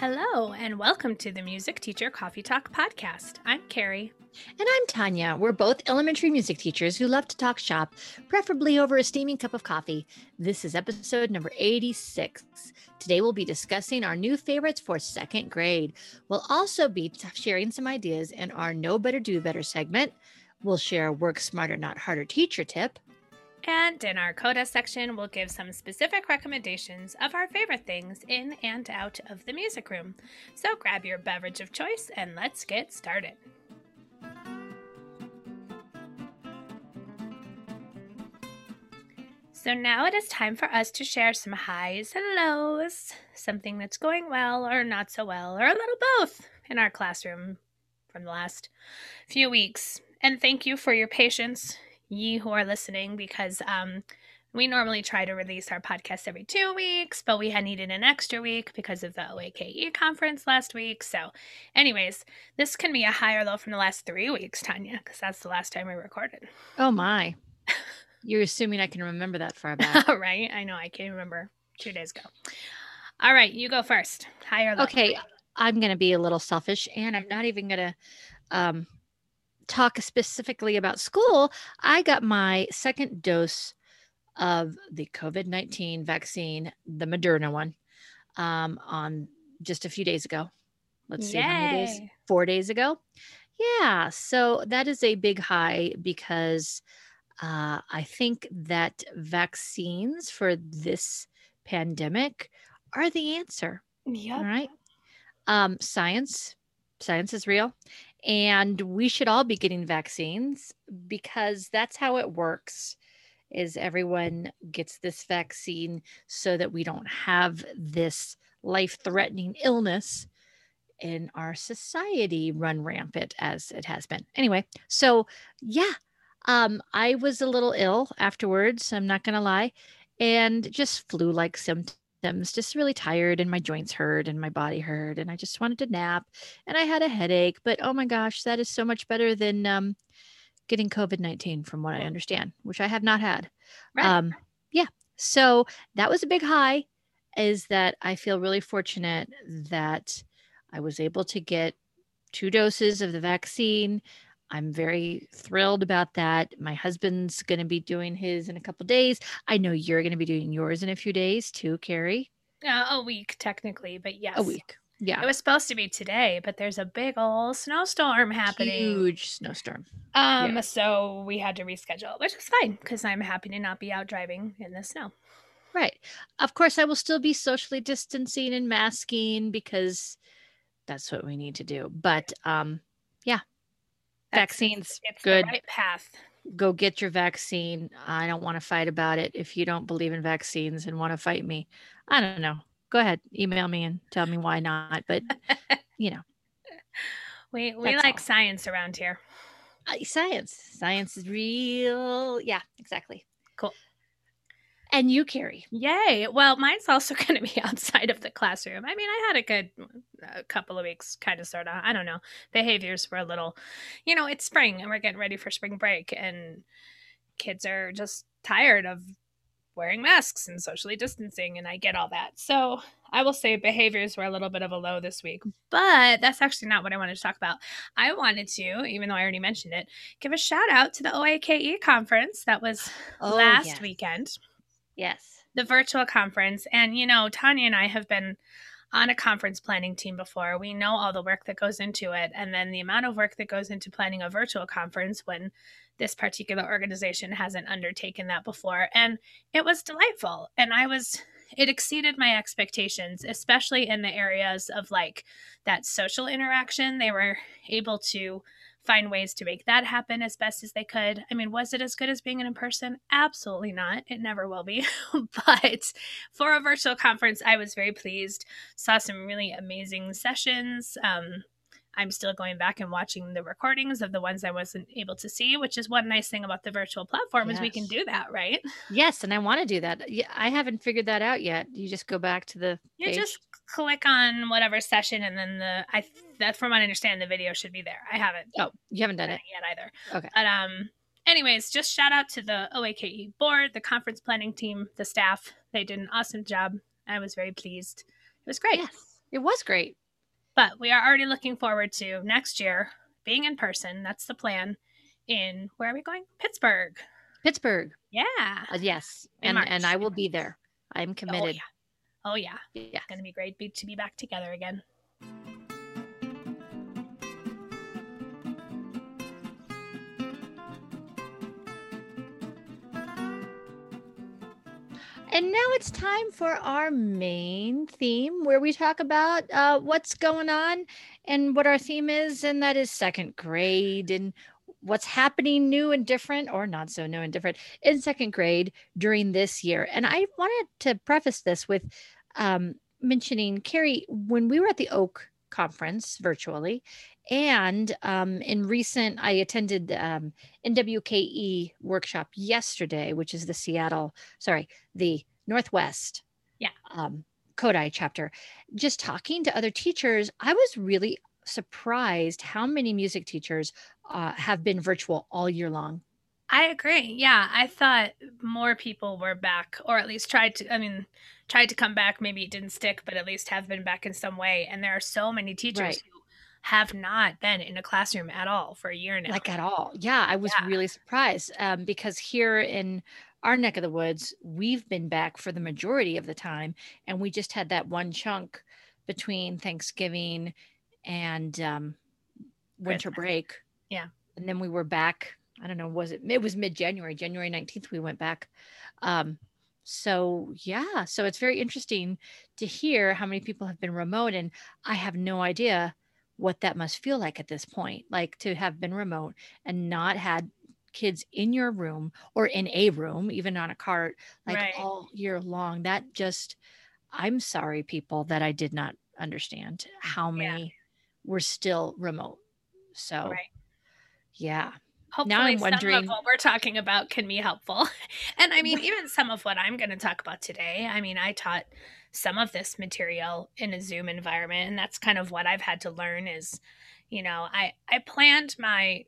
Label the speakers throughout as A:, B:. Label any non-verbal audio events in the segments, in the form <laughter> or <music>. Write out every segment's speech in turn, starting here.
A: Hello, and welcome to the Music Teacher Coffee Talk podcast. I'm Carrie.
B: And I'm Tanya. We're both elementary music teachers who love to talk shop, preferably over a steaming cup of coffee. This is episode number 86. Today we'll be discussing our new favorites for second grade. We'll also be sharing some ideas in our Know Better Do Better segment. We'll share a work smarter, not harder teacher tip.
A: And in our CODA section, we'll give some specific recommendations of our favorite things in and out of the music room. So grab your beverage of choice and let's get started. So now it is time for us to share some highs and lows, something that's going well or not so well, or a little both in our classroom from the last few weeks. And thank you for your patience, ye who are listening, because um, we normally try to release our podcast every two weeks, but we had needed an extra week because of the OAKE conference last week. So, anyways, this can be a high or low from the last three weeks, Tanya, because that's the last time we recorded.
B: Oh, my. <laughs> You're assuming I can remember that far back. <laughs>
A: right? I know. I can't remember two days ago. All right, you go first. High or low?
B: Okay, I'm going to be a little selfish and I'm not even going to um, talk specifically about school. I got my second dose of the COVID 19 vaccine, the Moderna one, um, on just a few days ago. Let's see how many days? Four days ago. Yeah. So that is a big high because uh, I think that vaccines for this pandemic are the answer.
A: Yeah.
B: All right. Um, science, science is real. And we should all be getting vaccines because that's how it works is everyone gets this vaccine so that we don't have this life-threatening illness in our society run rampant as it has been. Anyway, so yeah, um, I was a little ill afterwards, I'm not gonna lie, and just flu-like symptoms symptoms, just really tired and my joints hurt and my body hurt and I just wanted to nap and I had a headache. But oh my gosh, that is so much better than um, getting COVID 19 from what I understand, which I have not had.
A: Right.
B: Um, yeah. So that was a big high, is that I feel really fortunate that I was able to get two doses of the vaccine. I'm very thrilled about that. My husband's going to be doing his in a couple days. I know you're going to be doing yours in a few days too, Carrie.
A: Uh, a week, technically, but yes.
B: A week. Yeah.
A: It was supposed to be today, but there's a big old snowstorm happening.
B: Huge snowstorm.
A: Um,
B: yeah.
A: so we had to reschedule, which is fine because I'm happy to not be out driving in the snow.
B: Right. Of course, I will still be socially distancing and masking because that's what we need to do. But um, yeah, vaccines,
A: It's
B: good.
A: the right path.
B: Go get your vaccine. I don't want to fight about it. If you don't believe in vaccines and want to fight me, I don't know. Go ahead, email me and tell me why not. But <laughs> you know,
A: We we like
B: all.
A: science around here.
B: uh, science, science is real. Yeah, exactly.
A: Cool.
B: And you, Carrie.
A: Yay! Well, mine's also <laughs> going to be outside of the classroom. I mean, I had a good uh, couple of weeks, kind of, sort of. I don't know. Behaviors were a little, you know, it's spring and we're getting ready for spring break, and kids are just tired of wearing masks and socially distancing, and I get all that. So I will say behaviors were a little bit of a low this week, but that's actually not what I wanted to talk about. I wanted to, even though I already mentioned it, give a shout out to the OAKE conference that was <sighs> last
B: yes.
A: weekend
B: Yes.
A: the virtual conference. And, you know, Tanya and I have been on a conference planning team before. We know all the work that goes into it. And then the amount of work that goes into planning a virtual conference when this particular organization hasn't undertaken that before. And it was delightful. And I was, it exceeded my expectations, especially in the areas of like that social interaction. They were able to find ways to make that happen as best as they could. I mean, was it as good as being in person? Absolutely not. It never will be. <laughs> but for a virtual conference, I was very pleased. Saw some really amazing sessions. Um, I'm still going back and watching the recordings of the ones I wasn't able to see, which is one nice thing about the virtual platform is we can do that, right?
B: Yes, and I want to do that. Yeah, I haven't figured that out yet. You just go back to the
A: You
B: page.
A: just click on whatever session, and then the I that from what I understand, the video should be there. I haven't
B: Oh, you haven't done
A: done
B: it.
A: it yet either.
B: Okay.
A: But um, anyways, just shout out to the OAKE board, the conference planning team, the staff. They did an awesome job. I was very pleased. It was great.
B: Yes. It was great.
A: But we are already looking forward to next year being in person. That's the plan. In where are we going? Pittsburgh.
B: Pittsburgh.
A: Yeah.
B: Uh, yes.
A: In
B: And
A: March.
B: and I will be there. I'm
A: Oh
B: committed.
A: yeah. Oh yeah.
B: yeah.
A: It's gonna be great to be back together again.
B: And now it's time for our main theme where we talk about uh, what's going on and what our theme is. And that is second grade and what's happening new and different, or not so new and different, in second grade during this year. And I wanted to preface this with um, mentioning Carrie, when we were at the OAKE conference virtually, and um, in recent, I attended um, NWKE workshop yesterday, which is the Seattle, sorry, the Northwest
A: Yeah.
B: um, Kodály chapter. Just talking to other teachers, I was really surprised how many music teachers uh, have been virtual all year long.
A: I agree. Yeah, I thought more people were back, or at least tried to. I mean, tried to come back. Maybe it didn't stick, but at least have been back in some way. And there are so many teachers
B: Right.
A: who have not been in a classroom at all for a year now.
B: like at all. Yeah, I was
A: Yeah.
B: really surprised um, because here in our neck of the woods, we've been back for the majority of the time, and we just had that one chunk between Thanksgiving and um, winter
A: Christmas.
B: break.
A: Yeah.
B: and then we were back. I don't know, was it? It was mid January, January nineteenth. We went back. Um, so yeah, so it's very interesting to hear how many people have been remote, and I have no idea what that must feel like at this point like to have been remote and not had kids in your room or in a room even on a cart like
A: Right.
B: all year long that just i'm sorry people that i did not understand mm, how many were still remote so
A: Right.
B: yeah
A: Hopefully,
B: I'm
A: some
B: wondering-
A: of what we're talking about can be helpful. <laughs> And I mean, <laughs> even some of what I'm going to talk about today. I mean, I taught some of this material in a Zoom environment, and that's kind of what I've had to learn. Is, you know, I I planned my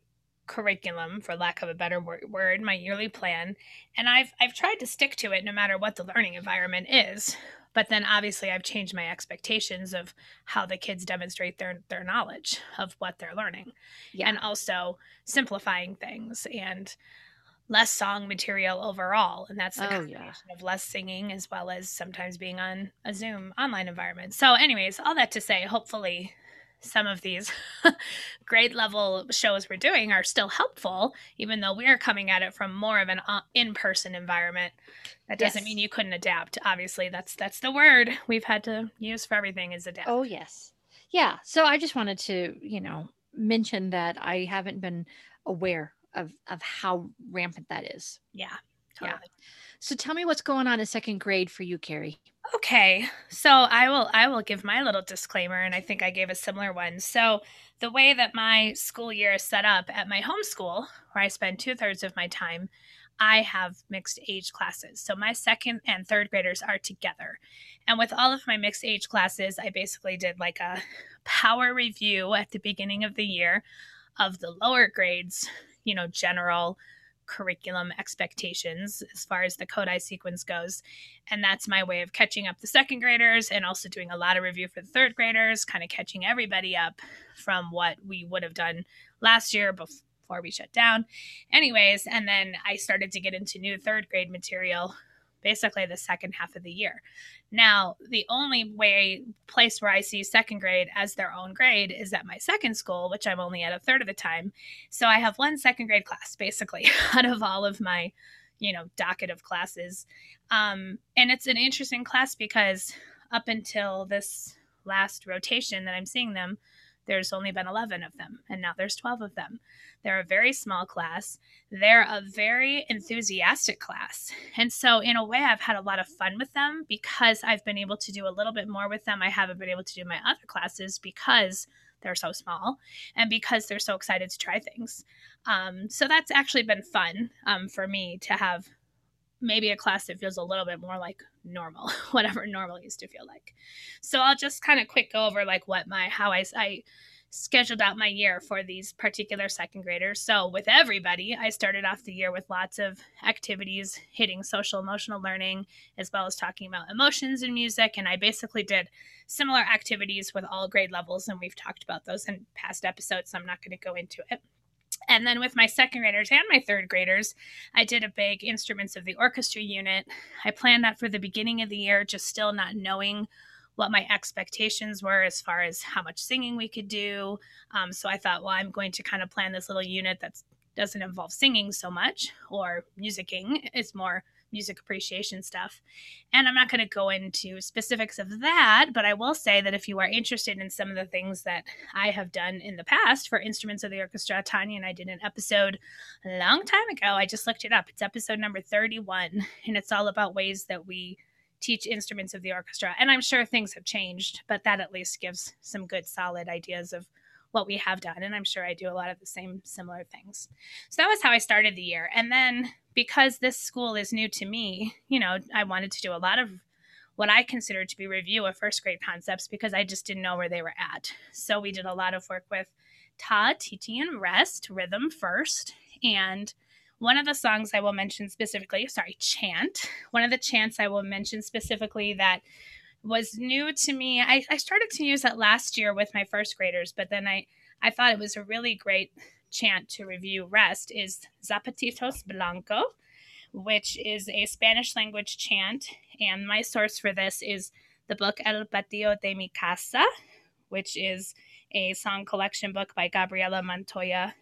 A: curriculum, for lack of a better word, my yearly plan, and I've I've tried to stick to it no matter what the learning environment is. But then obviously I've changed my expectations of how the kids demonstrate their their knowledge of what they're learning.
B: Yeah.
A: and also simplifying things and less song material overall. And that's the
B: Oh,
A: combination
B: yeah.
A: of less singing as well as sometimes being on a zoom online environment. So anyways all that to say hopefully some of these <laughs> grade level shows we're doing are still helpful even though we're coming at it from more of an uh, in-person environment that doesn't
B: Yes.
A: mean you couldn't adapt obviously that's that's the word we've had to use for everything is adapt
B: Oh, yes. Yeah. So I just wanted to, you know, mention that I haven't been aware of of how rampant that is.
A: yeah
B: Yeah. So tell me what's going on in second grade for you, Carrie.
A: Okay, so I will I will give my little disclaimer, and I think I gave a similar one. So the way that my school year is set up at my home school, where I spend two thirds of my time, I have mixed age classes. So my second and third graders are together, and with all of my mixed age classes, I basically did like a power review at the beginning of the year of the lower grades, you know, general curriculum expectations as far as the Kodály sequence goes and that's my way of catching up the second graders and also doing a lot of review for the third graders kind of catching everybody up from what we would have done last year before we shut down. Anyways and then i started to get into new third grade material basically the second half of the year. Now the only way place where i see second grade as their own grade is at my second school which i'm only at a third of the time. So i have one second grade class basically <laughs> out of all of my you know docket of classes. Um, and it's an interesting class because up until this last rotation that I'm seeing them, there's only been 11 of them, and now there's 12 of them. They're a very small class. They're a very enthusiastic class. And so, in a way, I've had a lot of fun with them because I've been able to do a little bit more with them. I haven't been able to do my other classes because they're so small and because they're so excited to try things. Um, so, that's actually been fun um, for me to have maybe a class that feels a little bit more like normal <laughs> whatever normal used to feel like so i'll just kind of quick go over like what my how i, I scheduled out my year for these particular second graders. So, with everybody, I started off the year with lots of activities hitting social emotional learning, as well as talking about emotions in music. And I basically did similar activities with all grade levels. And we've talked about those in past episodes, so I'm not going to go into it. And then with my second graders and my third graders, I did a big instruments of the orchestra unit. I planned that for the beginning of the year, just still not knowing what my expectations were as far as how much singing we could do. Um, so I thought, well, I'm going to kind of plan this little unit that doesn't involve singing so much or musicking. It's more music appreciation stuff. And I'm not going to go into specifics of that, but I will say that if you are interested in some of the things that I have done in the past for instruments of the orchestra, Tanya and I did an episode a long time ago. I just looked it up. It's episode number 31, and it's all about ways that we teach instruments of the orchestra. And I'm sure things have changed, but that at least gives some good solid ideas of what we have done. And I'm sure I do a lot of the same similar things. So that was how I started the year. And then because this school is new to me, you know, I wanted to do a lot of what I consider to be review of first grade concepts because I just didn't know where they were at. So we did a lot of work with Ta, Titi, and Rest, rhythm first, and one of the songs I will mention specifically, sorry, chant, one of the chants I will mention specifically that was new to me. I, I started to use it last year with my first graders, but then I, I thought it was a really great chant to review rest is Zapatitos Blanco, which is a Spanish language chant. And my source for this is the book El Patio de mi Casa, which is a song collection book by Gabriela Montoya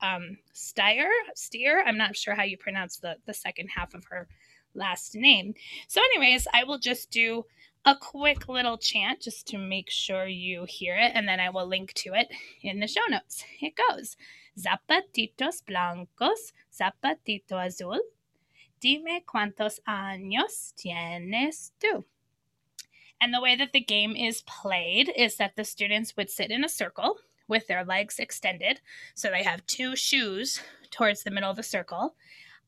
A: um, Steyer, Steer. I'm not sure how you pronounce the, the second half of her last name. So, anyways, I will just do a quick little chant just to make sure you hear it, and then I will link to it in the show notes. It goes Zapatitos blancos, zapatito azul, dime cuántos años tienes tú. And the way that the game is played is that the students would sit in a circle with their legs extended. So they have two shoes towards the middle of the circle.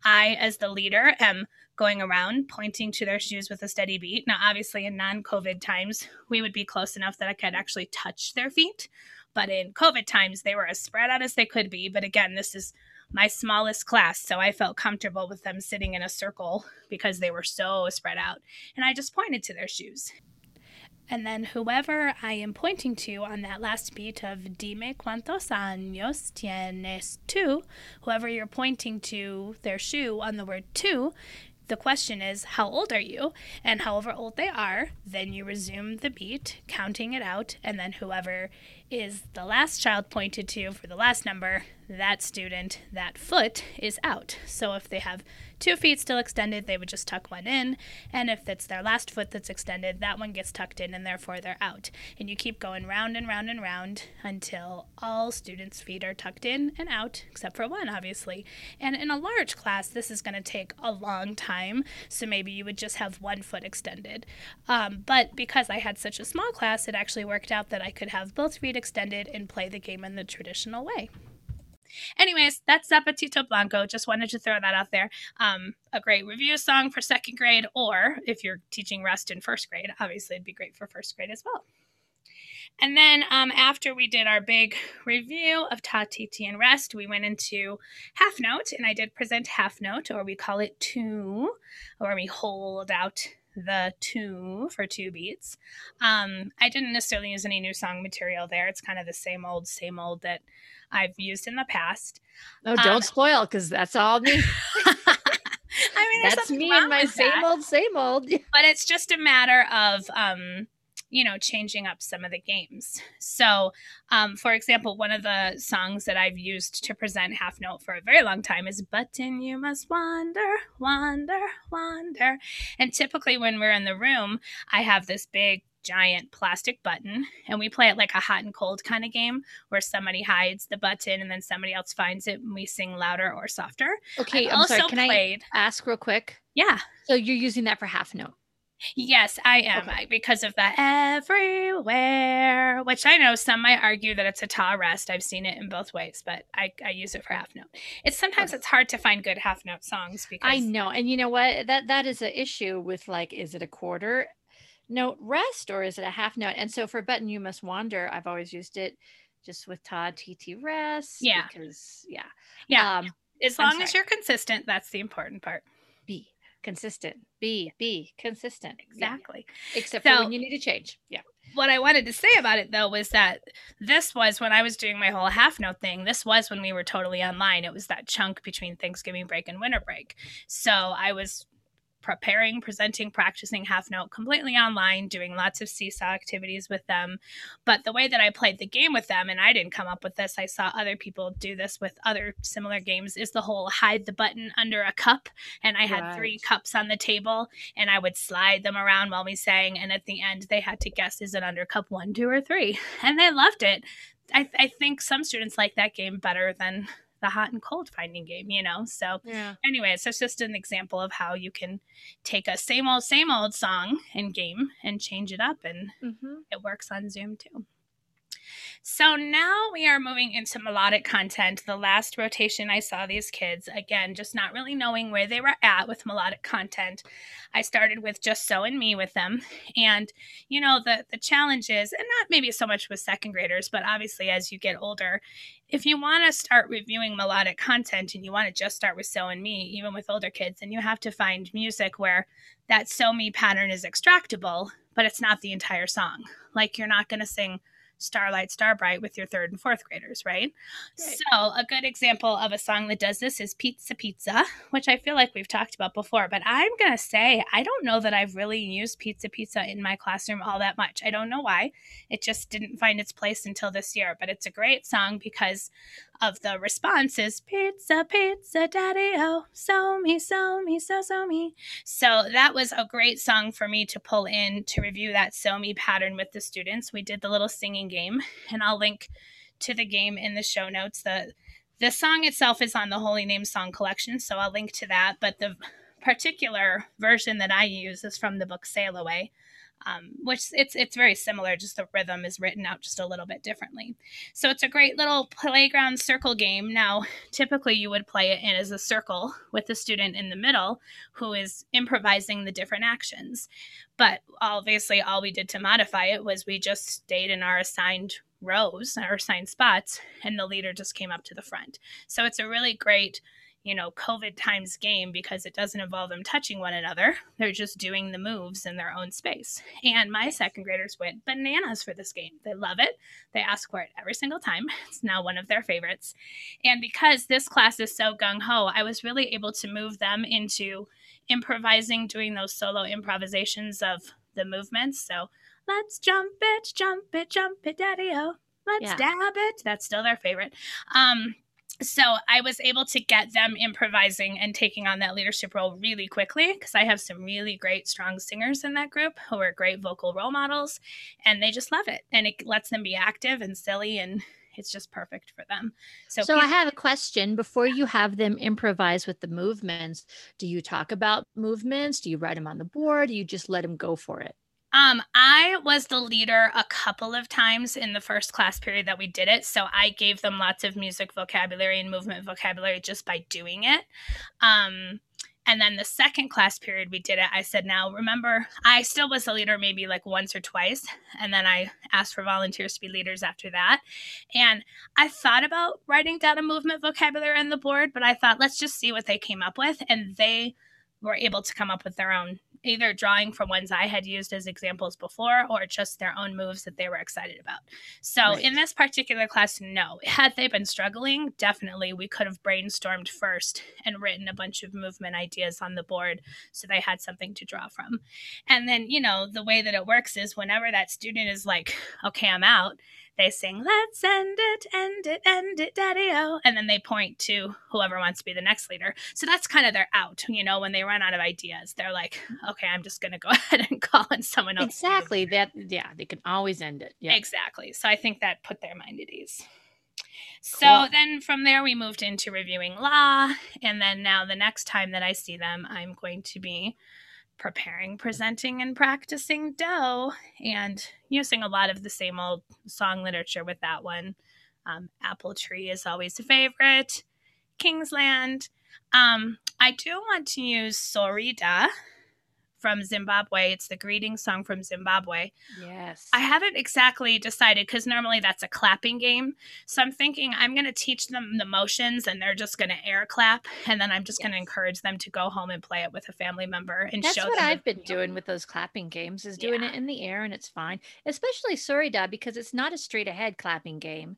A: I, as the leader, am going around pointing to their shoes with a steady beat. Now, obviously, in non COVID times, we would be close enough that I could actually touch their feet. But in COVID times, they were as spread out as they could be. But again, this is my smallest class, so I felt comfortable with them sitting in a circle because they were so spread out. And I just pointed to their shoes. And then whoever I am pointing to on that last beat of Dime cuántos años tienes tú, whoever you're pointing to their shoe on the word tú, the question is, how old are you? And however old they are, then you resume the beat, counting it out, and then whoever is the last child pointed to for the last number, that student, that foot is out. So if they have two feet still extended, they would just tuck one in. And if it's their last foot that's extended, that one gets tucked in and therefore they're out. And you keep going round and round and round until all students' feet are tucked in and out, except for one, obviously. And in a large class, this is going to take a long time. So maybe you would just have one foot extended. Um, but because I had such a small class, it actually worked out that I could have both feet extended and play the game in the traditional way. Anyways, that's Zapatito Blanco. Just wanted to throw that out there. Um, a great review song for second grade, or if you're teaching rest in first grade, obviously it'd be great for first grade as well. And then um, after we did our big review of Ta Titi and Rest, we went into half note, and I did present half note, or we call it two, or we hold out the two for two beats. Um, I didn't necessarily use any new song material there. It's kind of the same old, same old that I've used in the past.
B: No, don't um, spoil because that's all me. <laughs> I mean, that's me and my same that. old, same old. <laughs>
A: but it's just a matter of, um, you know, changing up some of the games. So, um, for example, one of the songs that I've used to present half note for a very long time is Button You Must Wander, Wander, Wander. And typically when we're in the room, I have this big giant plastic button and we play it like a hot and cold kind of game where somebody hides the button and then somebody else finds it and we sing louder or softer.
B: Okay, I've I'm sorry. Can played... I ask real quick?
A: Yeah.
B: So you're using that for half note.
A: Yes, I am okay. because of the everywhere, which I know some might argue that it's a ta rest. I've seen it in both ways, but I, I use it for half note. It's sometimes okay. it's hard to find good half note songs because
B: I know, and you know what that that is an issue with like, is it a quarter? note rest or is it a half note? And so for button you must wander, I've always used it just with Ta Titi Rest.
A: Yeah.
B: Because, yeah.
A: Yeah.
B: Um,
A: as long as you're consistent, that's the important part.
B: Consistent. Be, be consistent. Yeah.
A: Exactly.
B: Except
A: So-
B: for when you need to change. Yeah.
A: what I wanted to say about it though was that this was when I was doing my whole half note thing. This was when we were totally online. It was that chunk between Thanksgiving break and winter break. So I was preparing, presenting, practicing half note completely online, doing lots of seesaw activities with them. But the way that I played the game with them, and I didn't come up with this, I saw other people do this with other similar games, is the whole hide the button under a cup. And I had three cups on the table and I would slide them around while we sang. And at the end, they had to guess is it under cup one, two, or three? <laughs> And they loved it. I, I think some students like that game better than the hot and cold finding game, you know? So,
B: Yeah.
A: anyways, that's just an example of how you can take a same old, same old song and game and change it up, and
B: Mm-hmm.
A: it works on Zoom too. So now we are moving into melodic content. The last rotation I saw these kids, again, just not really knowing where they were at with melodic content. I started with just so and me with them. And, you know, the the challenge is, and not maybe so much with second graders, but obviously as you get older, if you want to start reviewing melodic content and you want to just start with so and me, even with older kids, then you have to find music where that so me pattern is extractable, but it's not the entire song. Like you're not going to sing Starlight Starbright with your third and fourth graders, right?
B: Right.
A: So, a good example of a song that does this is Pizza Pizza, which I feel like we've talked about before, but I'm going to say I don't know that I've really used Pizza Pizza in my classroom all that much. I don't know why. It just didn't find its place until this year, but it's a great song because of the responses Pizza, Pizza, Daddy, oh, so me, so me, so, so me. So that was a great song for me to pull in to review that So Me pattern with the students. We did the little singing game, and I'll link to the game in the show notes. The the song itself is on the Holy Name Song Collection, so I'll link to that. But the particular version that I use is from the book Sail Away, um, which it's it's very similar. Just the rhythm is written out just a little bit differently. So it's a great little playground circle game. Now, <laughs> typically you would play it in as a circle with the student in the middle who is improvising the different actions. But obviously, all we did to modify it was we just stayed in our assigned rows, our assigned spots, and the leader just came up to the front. So it's a really great, you know, COVID times game because it doesn't involve them touching one another. They're just doing the moves in their own space. And my second graders went bananas for this game. They love it. They ask for it every single time. <laughs> It's now one of their favorites. And because this class is so gung ho, I was really able to move them into improvising, doing those solo improvisations of the movements. So let's jump it, jump it, jump it, daddy o. Let's
B: Yeah.
A: dab it. That's still their favorite. Um, so I was able to get them improvising and taking on that leadership role really quickly because I have some really great strong singers in that group who are great vocal role models and they just love it and it lets them be active and silly and it's just perfect for them. So,
B: So
A: pe-
B: I have a question. Before you have them improvise with the movements, do you talk about movements? Do you write them on the board? Do you just let them go for it?
A: Um, I was the leader a couple of times in the first class period that we did it. So I gave them lots of music vocabulary and movement vocabulary just by doing it. Um, and then the second class period we did it, I said, now remember, I still was the leader maybe like once or twice. And then I asked for volunteers to be leaders after that. And I thought about writing down a movement vocabulary on the board, but I thought, let's just see what they came up with. And they were able to come up with their own either drawing from ones I had used as examples before or just their own moves that they were excited about. So
B: Right.
A: in this particular class, no. Had they been struggling, definitely we could have brainstormed first and written a bunch of movement ideas on the board so they had something to draw from. And then, you know, the way that it works is whenever that student is like, okay, I'm out, they sing, let's end it, end it, end it, daddy o. And then they point to whoever wants to be the next leader. So that's kind of their out. You know, when they run out of ideas, they're like, okay, I'm just going to go <laughs> ahead and call on someone else. to be the
B: Exactly. That yeah, they can always end it. Yeah.
A: Exactly. So I think that put their mind at ease. So
B: Cool.
A: then from there, we moved into reviewing law. And then now, the next time that I see them, I'm going to be preparing, presenting, and practicing Doe and using a lot of the same old song literature with that one. Um, Apple Tree is always a favorite, Kingsland. Um, I do want to use Sorida from Zimbabwe. It's the greeting song from Zimbabwe.
B: Yes.
A: I haven't exactly decided because normally that's a clapping game. So I'm thinking I'm going to teach them the motions and they're just going to air clap. And then I'm just yes. going to encourage them to go home and play it with a family member and show them.
B: that's what I've been doing with those clapping games is doing yeah. it in the air and it's fine, especially Sorida because it's not a straight ahead clapping game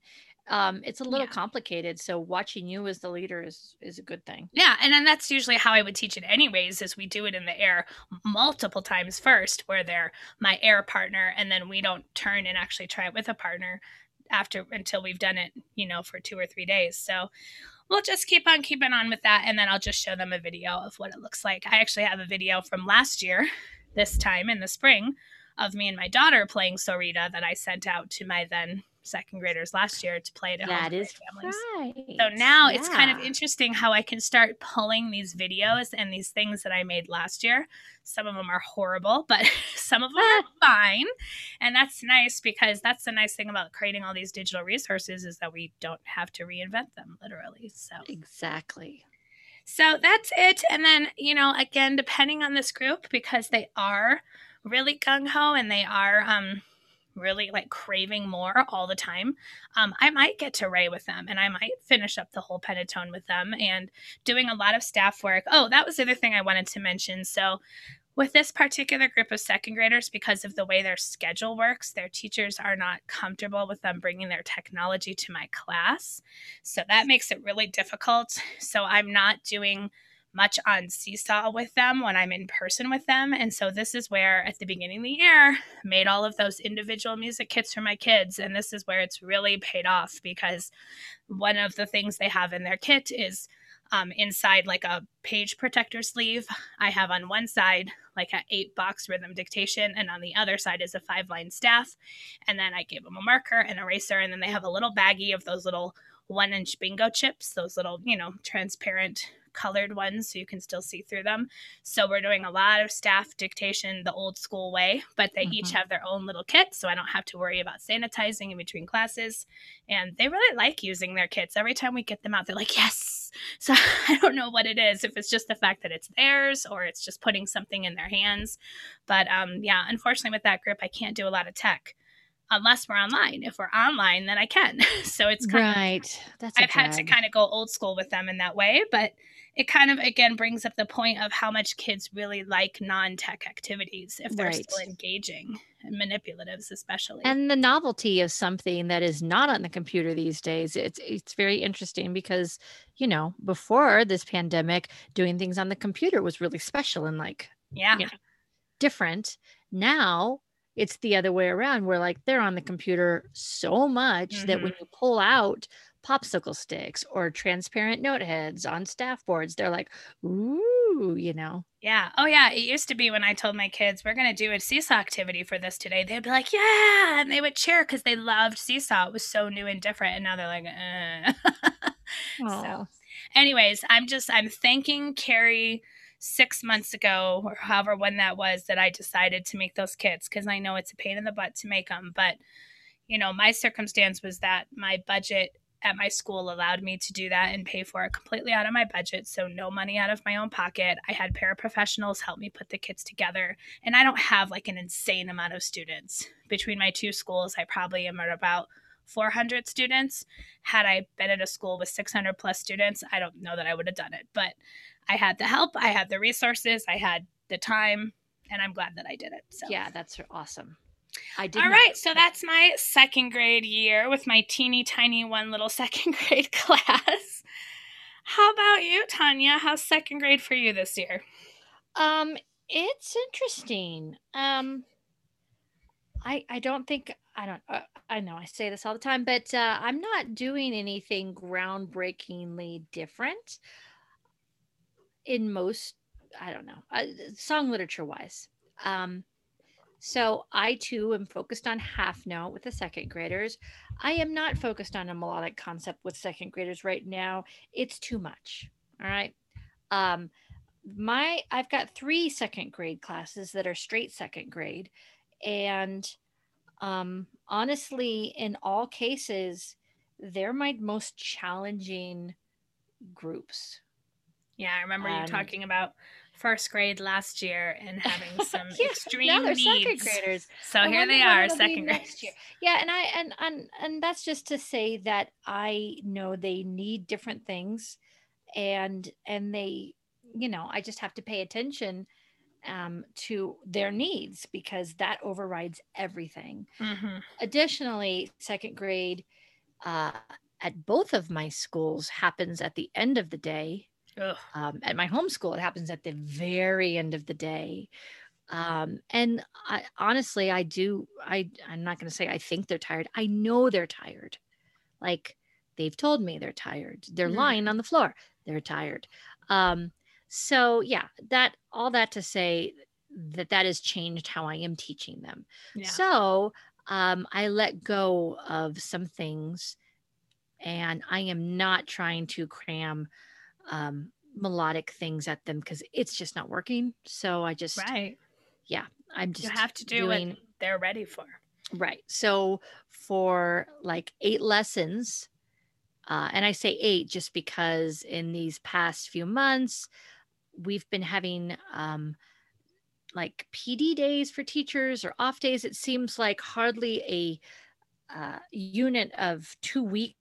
B: um, it's a little yeah. complicated. So watching you as the leader is is a good thing.
A: Yeah, and then that's usually how I would teach it anyways, is we do it in the air multiple times first, where they're my air partner, and then we don't turn and actually try it with a partner after until we've done it, you know, for two or three days. So we'll just keep on keeping on with that, and then I'll just show them a video of what it looks like. I actually have a video from last year, <laughs> this time in the spring, of me and my daughter playing Sorida that I sent out to my then second graders last year to play it at
B: that is families. Right.
A: So now yeah. it's kind of interesting how I can start pulling these videos and these things that I made last year. Some of them are horrible, but <laughs> some of them are <laughs> fine. And that's nice because that's the nice thing about creating all these digital resources is that we don't have to reinvent them literally. So
B: Exactly.
A: So that's it. And then, you know, again, depending on this group, because they are really gung ho and they are um really like craving more all the time, um, I might get to Ray with them and I might finish up the whole Pentatone with them and doing a lot of staff work. Oh, that was the other thing I wanted to mention. So, with this particular group of second graders, because of the way their schedule works, their teachers are not comfortable with them bringing their technology to my class. So that makes it really difficult. So I'm not doing much on Seesaw with them when I'm in person with them. And so this is where at the beginning of the year made all of those individual music kits for my kids. And this is where it's really paid off because one of the things they have in their kit is um, inside like a page protector sleeve. I have on one side like an eight box rhythm dictation, and on the other side is a five line staff. And then I give them a marker and eraser, and then they have a little baggie of those little one inch bingo chips, those little, you know, transparent colored ones so you can still see through them. So we're doing a lot of staff dictation the old school way, but they mm-hmm. each have their own little kit. So I don't have to worry about sanitizing in between classes. And they really like using their kits. Every time we get them out, they're like, yes. <laughs> So I don't know what it is, if it's just the fact that it's theirs or it's just putting something in their hands. But um, yeah, unfortunately, with that group, I can't do a lot of tech unless we're online. If we're online, then I can. <laughs> so it's kind
B: right.
A: Of, That's I've had to kind of go old school with them in that way, but it kind of again brings up the point of how much kids really like non-tech activities if they're right. still engaging and manipulatives especially
B: and the novelty of something that is not on the computer these days it's it's very interesting because you know before this pandemic doing things on the computer was really special and like
A: yeah
B: you know, different now it's the other way around where like they're on the computer so much mm-hmm. that when you pull out popsicle sticks or transparent note heads on staff boards. They're like, ooh, you know.
A: Yeah. Oh, yeah. It used to be when I told my kids we're going to do a seesaw activity for this today. They'd be like, yeah, and they would cheer because they loved seesaw. It was so new and different, and now they're like, uh. <laughs> so, anyways, I'm just I'm thanking Carrie six months ago or however when that was that I decided to make those kits because I know it's a pain in the butt to make them, but you know my circumstance was that my budget at my school allowed me to do that and pay for it completely out of my budget. So, no money out of my own pocket. I had paraprofessionals help me put the kits together. And I don't have like an insane amount of students. Between my two schools, I probably am at about 400 students. Had I been at a school with 600 plus students, I don't know that I would have done it. But I had the help, I had the resources, I had the time, and I'm glad that I did it. So,
B: yeah, that's awesome. I did.
A: All right, so that's my second grade year with my teeny tiny one little <laughs> second grade class. How about you, Tanya? How's second grade for you this year?
B: Um, it's interesting. Um, I I don't think I don't uh, I know I say this all the time, but uh, I'm not doing anything groundbreakingly different in most I don't know uh, song literature wise. Um, so I too am focused on half note with the second graders. I am not focused on a melodic concept with second graders right now. It's too much. All right. Um, my I've got three second grade classes that are straight second grade, and um, honestly, in all cases, they're my most challenging groups.
A: Yeah, I remember you talking about first grade last year and <laughs> having some
B: Yeah,
A: extreme
B: now they're
A: needs.
B: second graders.
A: So
B: I
A: here they are, second grade.
B: next year. Yeah, and I and and and that's just to say that I know they need different things, and and they, you know, I just have to pay attention um, to their needs because that overrides everything.
A: hmm
B: Additionally, second grade uh, at both of my schools happens at the end of the day. Um, at my homeschool. it happens at the very end of the day. Um, and I, honestly i do i i'm not going to say i think they're tired. I know they're tired. Like they've told me they're tired. They're
A: Mhm.
B: lying on the floor. They're tired. Um, so yeah that all that to say that that has changed how i am teaching them.
A: Yeah.
B: so um, I let go of some things, and I am not trying to cram um, melodic things at them because it's just not working. So I just,
A: right.
B: Yeah, I'm just
A: You have to do
B: doing
A: what they're ready for.
B: right. So for like eight lessons, uh, and I say eight just because in these past few months, we've been having um, like PD days for teachers or off days. It seems like hardly a uh, unit of two week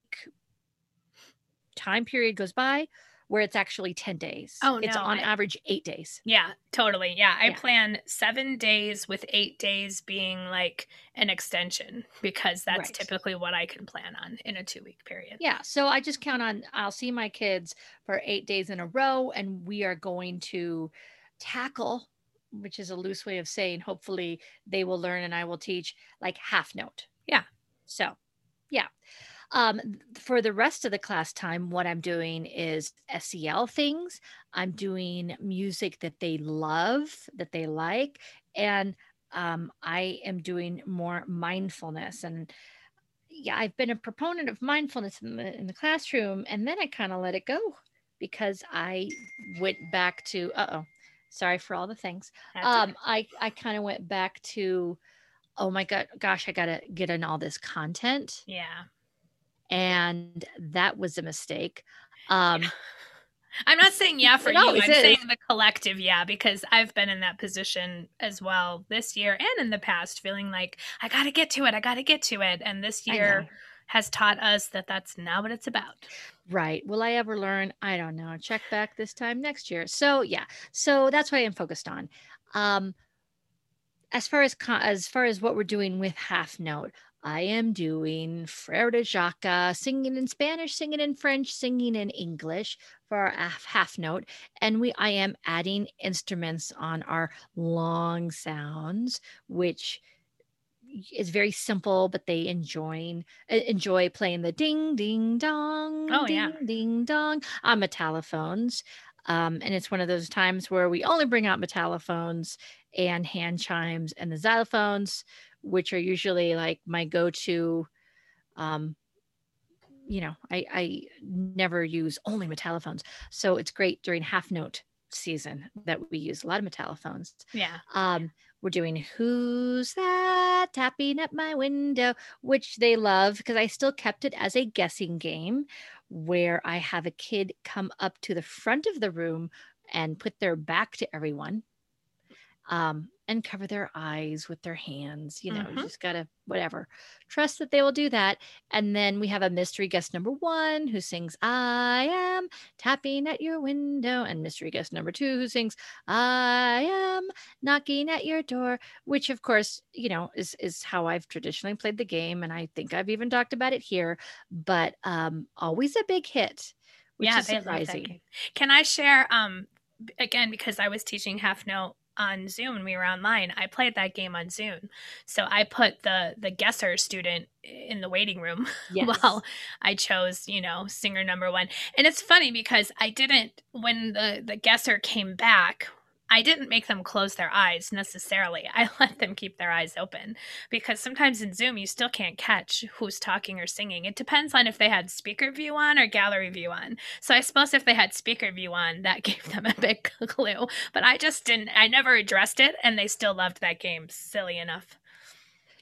B: time period goes by where it's actually 10 days.
A: Oh,
B: it's
A: no,
B: on
A: I-
B: average eight days.
A: Yeah, totally. Yeah, I
B: Yeah.
A: plan seven days with eight days being like an extension because that's
B: Right.
A: typically what I can plan on in a two week period.
B: Yeah. So I just count on, I'll see my kids for eight days in a row, and we are going to tackle, which is a loose way of saying, hopefully they will learn and I will teach like half note.
A: Yeah.
B: So, yeah. Um, for the rest of the class time, what I'm doing is SEL things. I'm doing music that they love, that they like, and um, I am doing more mindfulness. And yeah, I've been a proponent of mindfulness in the in the classroom, and then I kind of let it go because I went back to. Uh oh, sorry for all the things. Um. I I kind of went back to, oh my god, gosh, I gotta get in all this content,
A: yeah.
B: And that was a mistake. Um, <laughs>
A: I'm not saying yeah for you. I'm
B: is.
A: saying the collective yeah because I've been in that position as well this year and in the past, feeling like I got to get to it. I got to get to it. And this year has taught us that that's not what it's about.
B: Right. Will I ever learn? I don't know. Check back this time next year. So yeah. So that's what I am focused on. Um, as far as as far as what we're doing with half note, I am doing Frere de Jacques, singing in Spanish, singing in French, singing in English for our half, half note, and we I am adding instruments on our long sounds, which is very simple, but they enjoying uh, enjoy playing the ding ding dong,
A: Oh,
B: ding
A: yeah.
B: ding dong on metallophones. Um, and it's one of those times where we only bring out metallophones and hand chimes and the xylophones, which are usually like my go-to. Um, you know, I, I never use only metallophones, so it's great during half note season that we use a lot of metallophones.
A: Yeah.
B: Um, we're doing Who's That Tapping at My Window, which they love because I still kept it as a guessing game where I have a kid come up to the front of the room and put their back to everyone um, and cover their eyes with their hands. You know, you
A: Mhm.
B: just got to, whatever, trust that they will do that. And then we have a mystery guest number one who sings, I am tapping at your window, and mystery guest number two who sings, I am knocking at your door, which of course, you know, is is how I've traditionally played the game, and I think I've even talked about it here. But um, always a big hit, which
A: yeah,
B: is
A: they love that
B: surprising.
A: Can I share um again because I was teaching half note on Zoom when we were online. I played that game on Zoom. So I put the the guesser student in the waiting room <laughs>
B: Yes.
A: while I chose, you know, singer number 1. And it's funny because I didn't when the the guesser came back, I didn't make them close their eyes necessarily. <laughs> I let them keep their eyes open because sometimes in Zoom you still can't catch who's talking or singing. It depends on if they had speaker view on or gallery view on. So I suppose if they had speaker view on, that <laughs> gave them a big <laughs> clue. But I just didn't, I never addressed it and they still loved that game, silly enough.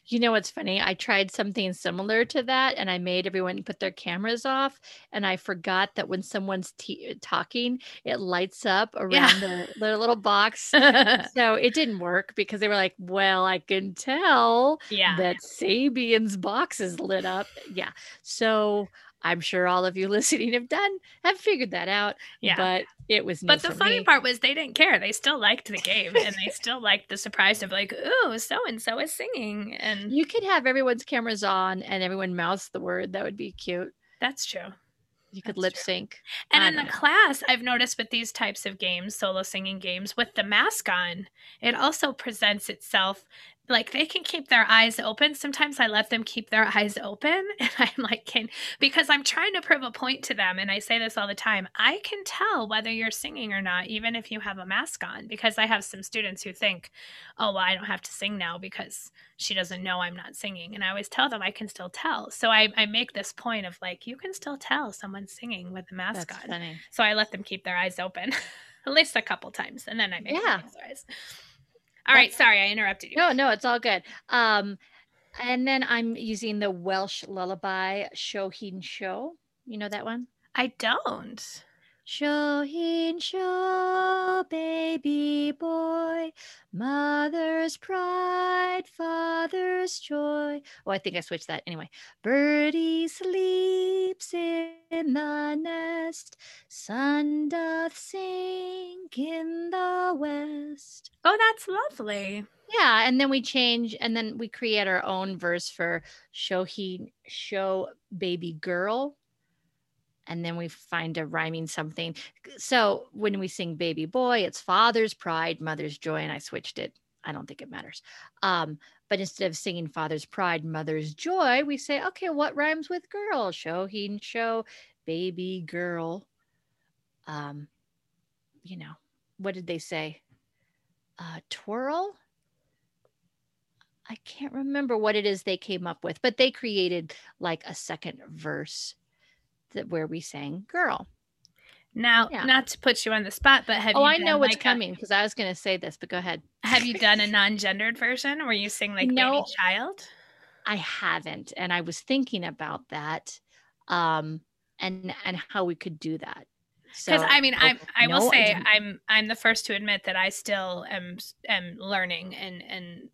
B: You know what's funny? I tried something similar to that and I made everyone put their cameras off. And I forgot that when someone's t- talking, it lights up around yeah. their, their little box. <laughs> so it didn't work because they were like, well, I can tell
A: yeah.
B: that Sabian's box is lit up. Yeah. So I'm sure all of you <laughs> listening have done have figured that out.
A: Yeah.
B: But it was
A: But the funny
B: me.
A: part was they didn't care. They still liked the game and they still liked the surprise of like, ooh, so and so is singing. And
B: you could have everyone's cameras on and everyone mouths the word. That would be cute.
A: That's true.
B: You could That's lip sync.
A: And in the know. class, I've noticed with these types of games, solo singing games, with the mask on, it also presents itself like they can keep their eyes open. Sometimes I let them keep their eyes open <laughs> and I'm like, can because I'm trying to prove a point to them. And I say this all the time. I can tell whether you're singing or not, even if you have a mask on, because I have some students who think, oh, well, I don't have to sing now because she doesn't know I'm not singing. And I always tell them I can still tell. So I, I make this point of like, you can still tell someone's singing with a mask
B: That's
A: on.
B: Funny.
A: So I let them keep their eyes open <laughs> at least a couple times. And then I make yeah. them eyes. All right, sorry, I interrupted you.
B: No, no, it's all good. Um, and then I'm using the Welsh lullaby Shohin Show. You know that one?
A: I don't.
B: Shohin show, baby boy, mother's pride, father's joy. Oh, I think I switched that anyway. Birdie sleeps in the nest, sun doth sink in the west.
A: Oh, that's lovely.
B: Yeah, and then we change, and then we create our own verse for show he show, baby girl and then we find a rhyming something. So when we sing baby boy, it's father's pride, mother's joy, and I switched it. I don't think it matters. Um, but instead of singing father's pride, mother's joy, we say, okay, what rhymes with girl? Show, he, show, baby girl. Um, you know, what did they say? Uh, twirl. I can't remember what it is they came up with, but they created like a second verse that where we sang girl.
A: Now, yeah. not to put you on the spot, but have
B: oh, I know what's like coming because I was going to say this, but go ahead.
A: Have you done a <laughs> non-gendered version where you sing like no, baby child?
B: I haven't, and I was thinking about that, um, and and how we could do that.
A: Because so, I mean, I I no, will say I I'm I'm the first to admit that I still am am learning, and and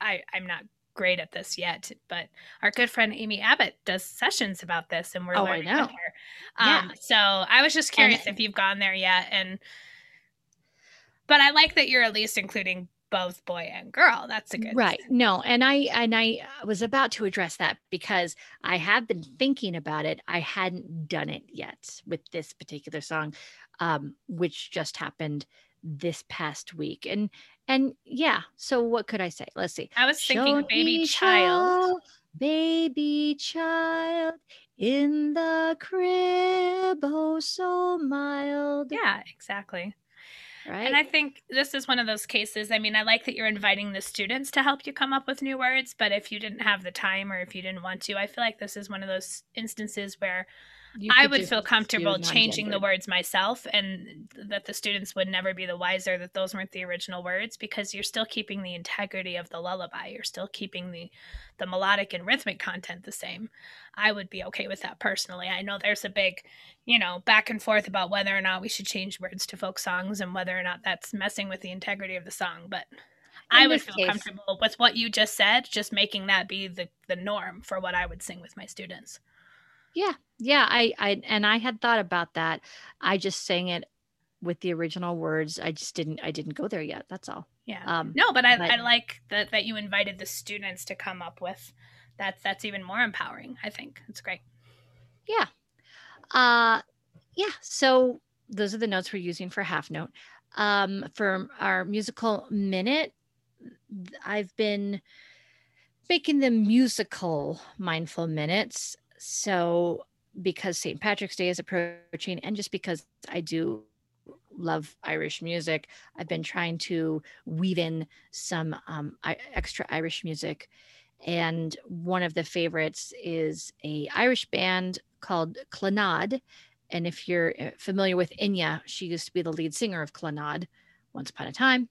A: I I'm not great at this yet, but our good friend Amy Abbott does sessions about this, and we're
B: oh,
A: learning with her. Um, yeah. So I was just curious and, if you've gone there yet, and but I like that you're at least including both boy and girl. That's a good
B: right. No, and I and I was about to address that because I have been thinking about it. I hadn't done it yet with this particular song, um, which just happened this past week, and and yeah, so what could I say? Let's see.
A: I was thinking Show baby child.
B: Baby child in the crib, oh so mild.
A: Yeah, exactly.
B: Right.
A: And I think this is one of those cases. I mean, I like that you're inviting the students to help you come up with new words, but if you didn't have the time or if you didn't want to, I feel like this is one of those instances where I would feel comfortable changing the words myself and that the students would never be the wiser that those weren't the original words because you're still keeping the integrity of the lullaby. You're still keeping the the melodic and rhythmic content the same. I would be okay with that personally. I know there's a big, you know, back and forth about whether or not we should change words to folk songs and whether or not that's messing with the integrity of the song, but in I would feel case. comfortable with what you just said, just making that be the the norm for what I would sing with my students.
B: Yeah. Yeah. I, I, and I had thought about that. I just sang it with the original words. I just didn't, I didn't go there yet. That's all.
A: Yeah. Um, no, but I, but, I like that, that you invited the students to come up with that's, that's even more empowering. I think it's great.
B: Yeah. Uh, yeah. So those are the notes we're using for half note. Um, for our musical minute, I've been making them musical mindful minutes so because St. Patrick's Day is approaching, and just because I do love Irish music, I've been trying to weave in some um, extra Irish music. And one of the favorites is a Irish band called Clannad. And if you're uh, familiar with Enya, she used to be the lead singer of Clannad once upon a time.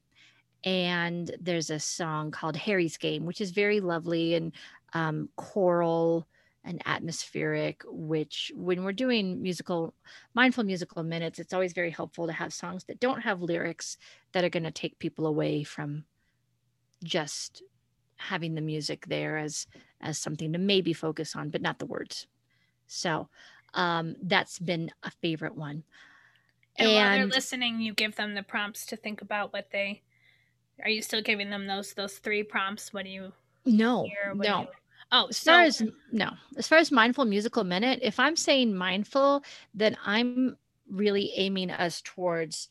B: and there's a song called Harry's Game, which is very lovely and um, choral and atmospheric. Which, when we're doing musical, mindful musical minutes, it's always very helpful to have songs that don't have lyrics that are going to take people away from just having the music there as as something to maybe focus on, but not the words. So um, that's been a favorite one.
A: And, and while they're listening, you give them the prompts to think about what they are you still giving them those those three prompts? What do you
B: No. Hear? no. You,
A: oh,
B: as so, far as no. As far as mindful musical minute, if I'm saying mindful, then I'm really aiming us towards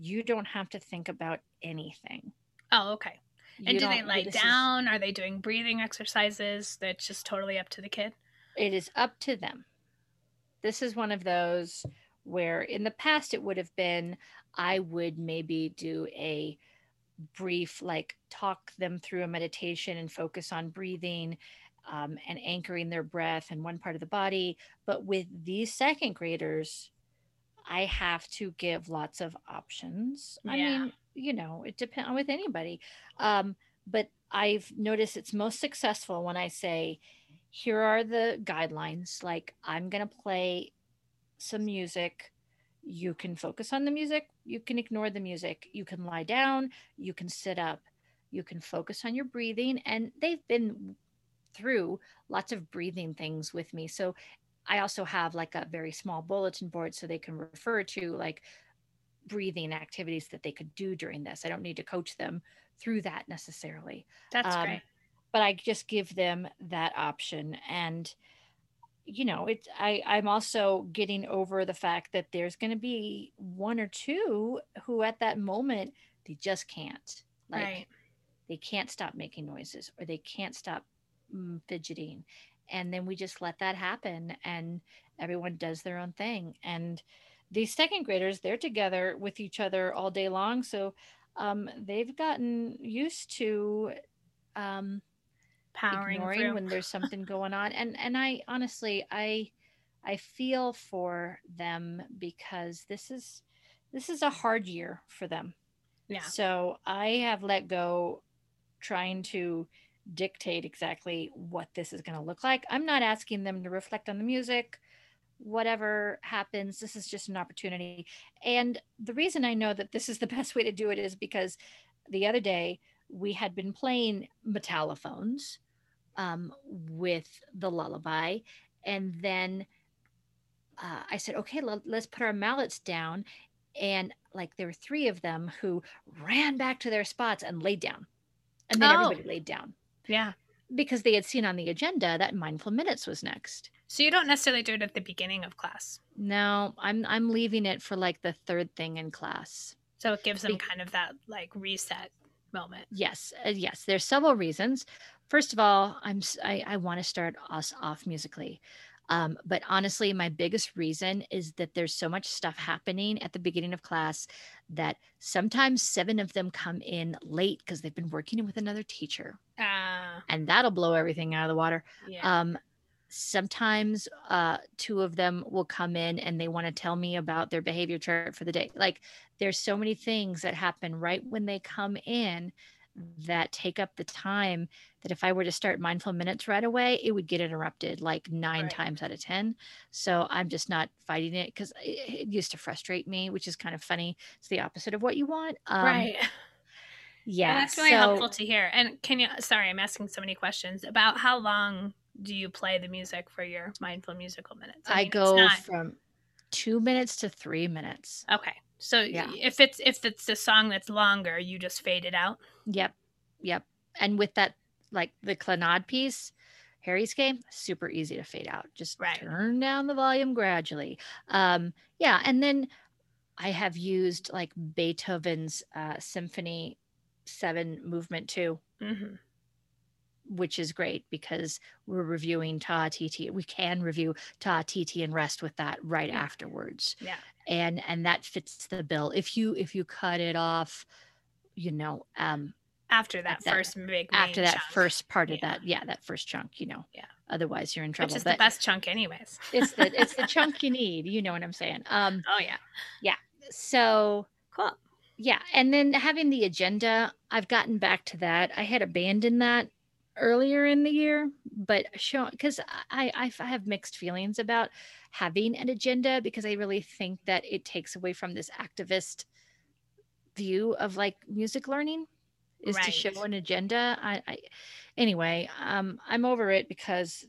B: you don't have to think about anything.
A: Oh, okay. You and do they lie down? Is, Are they doing breathing exercises? That's just totally up to the kid.
B: It is up to them. This is one of those where in the past it would have been I would maybe do a brief like talk them through a meditation and focus on breathing um, and anchoring their breath in one part of the body. But with these second graders i have to give lots of options. Yeah. i mean you know it depends on with anybody. Um, but i've noticed it's most successful when i say here are the guidelines like i'm going to play some music. You can focus on the music, you can ignore the music, you can lie down, you can sit up, you can focus on your breathing. And they've been through lots of breathing things with me. So I also have like a very small bulletin board so they can refer to like breathing activities that they could do during this. I don't need to coach them through that necessarily.
A: That's um, great.
B: But I just give them that option. And you know it i i'm also getting over the fact that there's going to be one or two who at that moment they just can't like right. they can't stop making noises or they can't stop fidgeting. And then we just let that happen and everyone does their own thing. And these second graders they're together with each other all day long. So um, they've gotten used to um,
A: powering ignoring
B: through. when there's something <laughs> going on. And and i honestly i i feel for them because this is this is a hard year for them.
A: Yeah.
B: So i have let go trying to dictate exactly what this is going to look like i'm not asking them to reflect on the music whatever happens this is just an opportunity and the reason i know that this is the <laughs> best way to do it is because the other day we had been playing metallophones um, with the lullaby. And then uh, I said, okay, let's put our mallets down. And like there were three of them who ran back to their spots and laid down. And then oh. everybody laid down.
A: Yeah.
B: Because they had seen on the agenda that mindful minutes was next.
A: So you don't necessarily do it at the beginning of class.
B: No, I'm I'm leaving it for like the third thing in class.
A: So it gives them Be- kind of that like reset moment.
B: Yes, uh, yes. There's several reasons. First of all, I'm I, I want to start us off musically. Um, but honestly, my biggest reason is that there's so much stuff happening at the beginning of class that sometimes seven of them come in late because they've been working with another teacher. And that'll blow everything out of the water.
A: Yeah.
B: Um, sometimes uh, two of them will come in and they want to tell me about their behavior chart for the day. Like there's so many things that happen right when they come in that take up the time that if I were to start mindful minutes right away, it would get interrupted like nine right. times out of 10. So I'm just not fighting it because it, it, used to frustrate me, which is kind of funny. It's the opposite of what you want.
A: Um, right. <laughs>
B: Yeah.
A: And that's really so, helpful to hear. And can you, sorry, I'm asking so many questions about how long do you play the music for your mindful musical minutes?
B: I, mean, I go not... from two minutes to three minutes.
A: Okay. So yeah. if it's if it's a song that's longer, you just fade it out.
B: Yep. Yep. And with that like the Clannad piece, Harry's game, super easy to fade out. Just right. turn down the volume gradually. Um, yeah, and then I have used like Beethoven's uh, Symphony Seven Movement 2
A: mm-hmm
B: which is great because we're reviewing Ta'atiti. We can review Ta'atiti and rest with that right
A: yeah.
B: afterwards.
A: Yeah.
B: And and that fits the bill. If you if you cut it off, you know, um
A: after that, that first big
B: after that
A: chunk.
B: first part of yeah. that, yeah, that first chunk, you know.
A: Yeah.
B: Otherwise you're in trouble.
A: Which is but the best chunk anyways.
B: it's the it's the <laughs> chunk you need, you know what I'm saying. Um
A: Oh yeah.
B: Yeah. So
A: cool.
B: Yeah and then having the agenda i've gotten back to that i had abandoned that earlier in the year but show because I, I i have mixed feelings about having an agenda because i really think that it takes away from this activist view of like music learning is right. to show an agenda I, I anyway um i'm over it because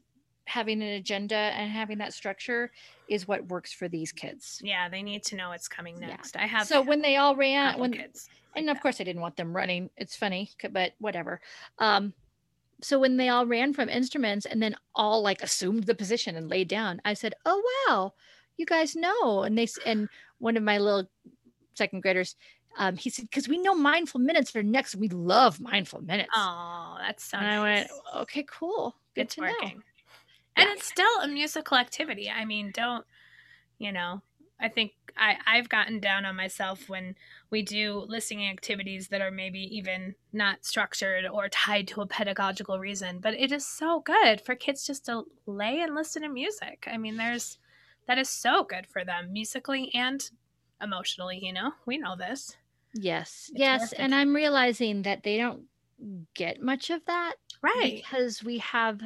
B: having an agenda and having that structure is what works for these kids.
A: Yeah, they need to know what's coming next. Yeah. I have
B: so when they all ran when kids like and of that. course I didn't want them running. It's funny, but whatever. Um, so when they all ran from instruments and then all like assumed the position and laid down, I said, "Oh wow, you guys know." And they and one of my little second graders um, he said, because we know mindful minutes for next. We love mindful minutes.
A: Oh, that's so
B: and. I went, okay, cool. Good
A: it's working. Know and it's still a musical activity. I mean don't you know i think i i've gotten down on myself when we do listening activities that are maybe even not structured or tied to a pedagogical reason but it is so good for kids just to lay and listen to music. I mean there's that is so good for them musically and emotionally you know? We know this.
B: Yes it's yes and i'm realizing that they don't get much of that
A: right.
B: because we have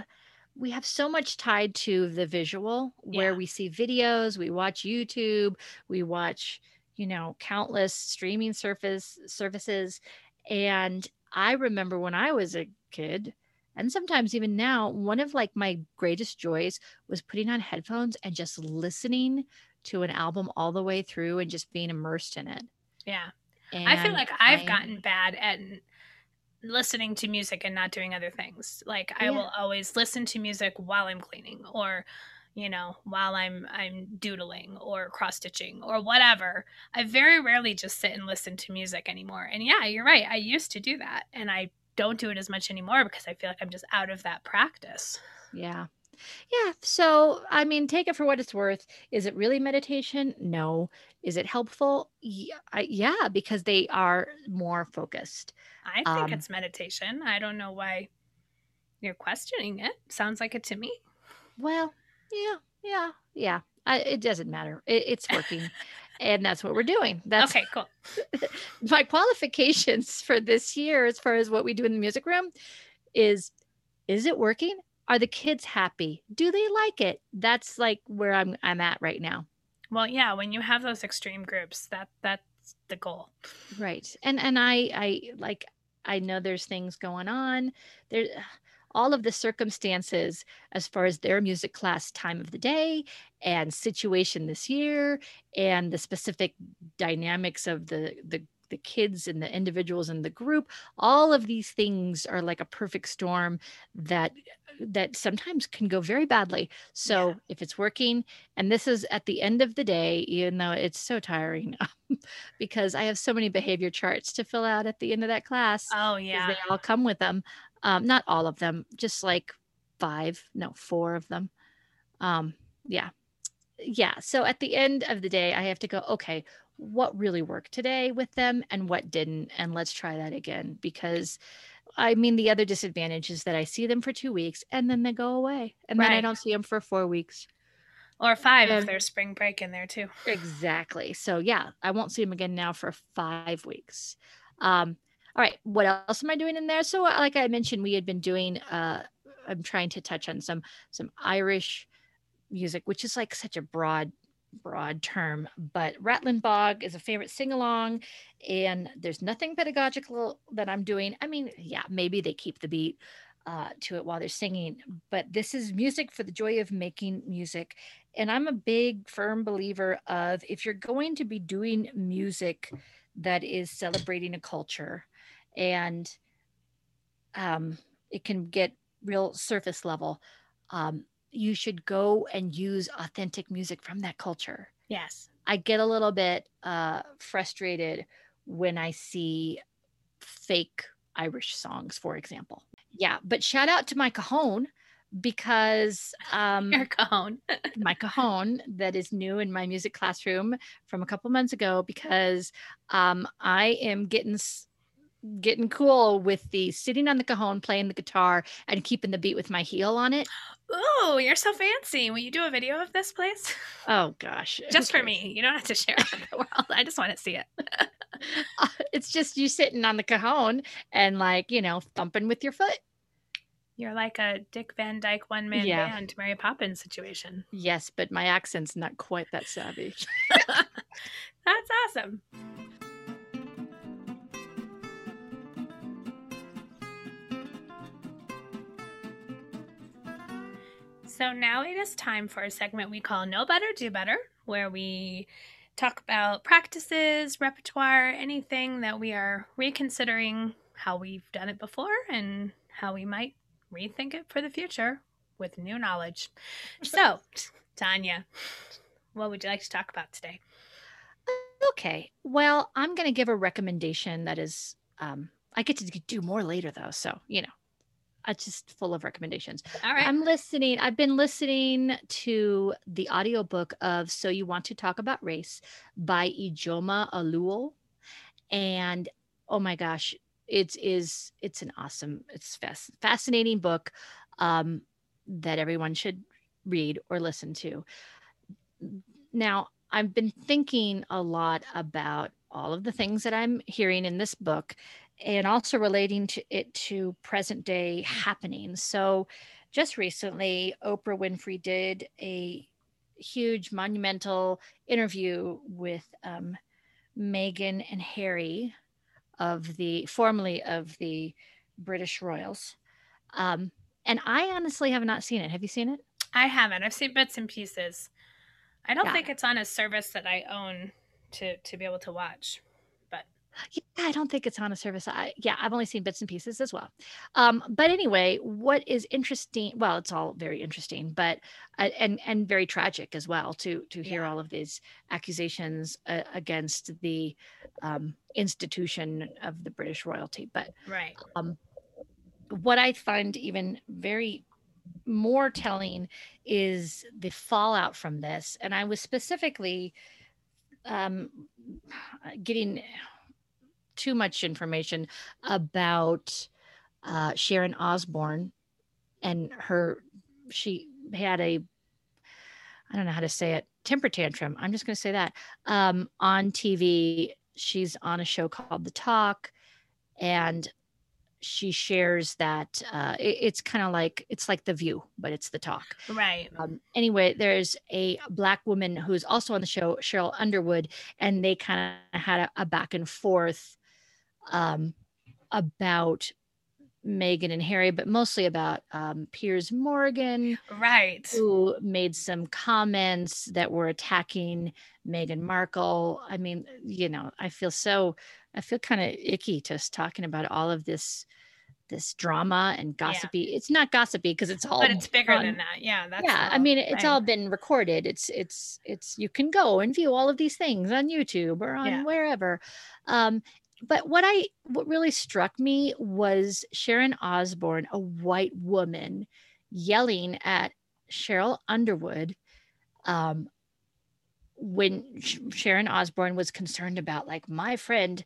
B: we have so much tied to the visual where yeah. we see videos, we watch YouTube, we watch, you know, countless streaming surface services. And I remember when I was a kid, and sometimes even now, one of like my greatest joys was putting on headphones and just listening to an album all the way through and just being immersed in it.
A: Yeah. And I feel like I've I, gotten bad at listening to music and not doing other things. Like I will always listen to music while I'm cleaning or you know, while I'm I'm doodling or cross stitching or whatever. I very rarely just sit and listen to music anymore. And yeah, you're right. I used to do that and I don't do it as much anymore because I feel like I'm just out of that practice.
B: Yeah. Yeah. So, I mean, take it for what it's worth. Is it really meditation? No. Is it helpful? Yeah, I, yeah because they are more focused.
A: I think um, it's meditation. I don't know why you're questioning it. Sounds like it to me.
B: Well, yeah, yeah, yeah. I, it doesn't matter. It, it's working. and that's what we're doing. That's
A: okay, cool. <laughs>
B: my qualifications for this year, as far as what we do in the music room, is is it working? Are the kids happy? Do they like it? That's like where I'm I'm at right now.
A: Well, yeah, when you have those extreme groups, that that's the goal.
B: Right. And and I I like I know there's things going on. There all of the circumstances as far as their music class time of the day and situation this year and the specific dynamics of the the the kids and the individuals in the group all of these things are like a perfect storm that that sometimes can go very badly. So yeah. if it's working and this is at the end of the day even though it's so tiring <laughs> because i have so many behavior charts to fill out at the end of that class
A: oh yeah
B: they all come with them um, not all of them just like five no four of them. Um, yeah. Yeah so at the end of the day i have to go okay what really worked today with them and what didn't and let's try that again because i mean the other disadvantage is that i see them for two weeks and then they go away and right. then i don't see them for four weeks.
A: Or five and, if there's spring break in there too.
B: Exactly. So yeah i won't see them again now for five weeks. Um all right what else am i doing in there? So like i mentioned we had been doing uh i'm trying to touch on some some irish music which is like such a broad broad term, but Rattling Bog is a favorite sing along, and there's nothing pedagogical that I'm doing. I mean, yeah, maybe they keep the beat uh, to it while they're singing, but this is music for the joy of making music. And I'm a big, firm believer of if you're going to be doing music that is celebrating a culture and um, it can get real surface level. Um, you should go and use authentic music from that culture.
A: Yes.
B: I get a little bit uh, frustrated when I see fake Irish songs, for example. Yeah, but shout out to my cajon because um
A: your cajon <laughs>
B: my cajon that is new in my music classroom from a couple months ago because um I am getting getting cool with the sitting on the cajon playing the guitar and keeping the beat with my heel on it
A: Oh, you're so fancy. Will you do a video of this, please?
B: Oh gosh. <laughs>
A: just for me. You don't have to share it with the world. I just want to see it. <laughs>
B: Uh, it's just you sitting on the cajon and like, you know, thumping with your foot.
A: You're like a Dick Van Dyke one man
B: Yeah.
A: band Mary Poppins situation.
B: Yes, but my accent's not quite that savvy. <laughs>
A: That's awesome. So now it is time for a segment we call Know Better, Do Better, where we talk about practices, repertoire, anything that we are reconsidering how we've done it before and how we might rethink it for the future with new knowledge. So, Tanya, what would you like to talk about today?
B: okay. Well, I'm going to give a recommendation that is, um, I get to do more later though. So, you know, it's just full of recommendations.
A: All right.
B: I'm listening. I've been listening to the audiobook of So You Want to Talk About Race by Ijeoma Oluo. And oh my gosh, it is it's an awesome, it's fas- fascinating book um, that everyone should read or listen to. Now, I've been thinking a lot about all of the things that I'm hearing in this book and also relating to it to present day happenings. So, just recently, Oprah Winfrey did a huge monumental interview with um, Meghan and Harry of the formerly of the British Royals. Um, and I honestly have not seen it. Have you seen it?
A: I haven't. I've seen bits and pieces. I don't
B: Yeah.
A: think it's on a service that I own to to be able to watch.
B: Yeah, I don't think it's on a service. I, yeah, I've only seen bits and pieces as well. Um, but anyway, what is interesting? Well, it's all very interesting, but uh, and and very tragic as well to to hear
A: Yeah.
B: all of these accusations uh, against the um, institution of the British royalty. But
A: Right.
B: um, what I find even very more telling is the fallout from this. And I was specifically um, getting too much information about uh, Sharon Osbourne and her. She had a, I don't know how to say it, temper tantrum. I'm just going to say that um, on TV. She's on a show called The Talk, and she shares that uh, it- it's kind of like it's like The View, but it's The Talk.
A: Right.
B: Um, anyway, there's a black woman who's also on the show, Sheryl Underwood, and they kind of had a, a back and forth um, about Meghan and Harry, but mostly about um, Piers Morgan,
A: Right.
B: who made some comments that were attacking Meghan Markle. I mean, you know, I feel so, I feel kind of icky just talking about all of this, this drama and gossipy. It's not gossipy because it's all,
A: But it's bigger than that. Yeah. That's
B: yeah, I mean, it's all been recorded. It's, it's, it's, you can go and view all of these things on YouTube or on
A: Yeah.
B: wherever. Um, but what I, what really struck me was Sharon Osbourne, a white woman, yelling at Sheryl Underwood um, when Sh- Sharon Osbourne was concerned about, like, my friend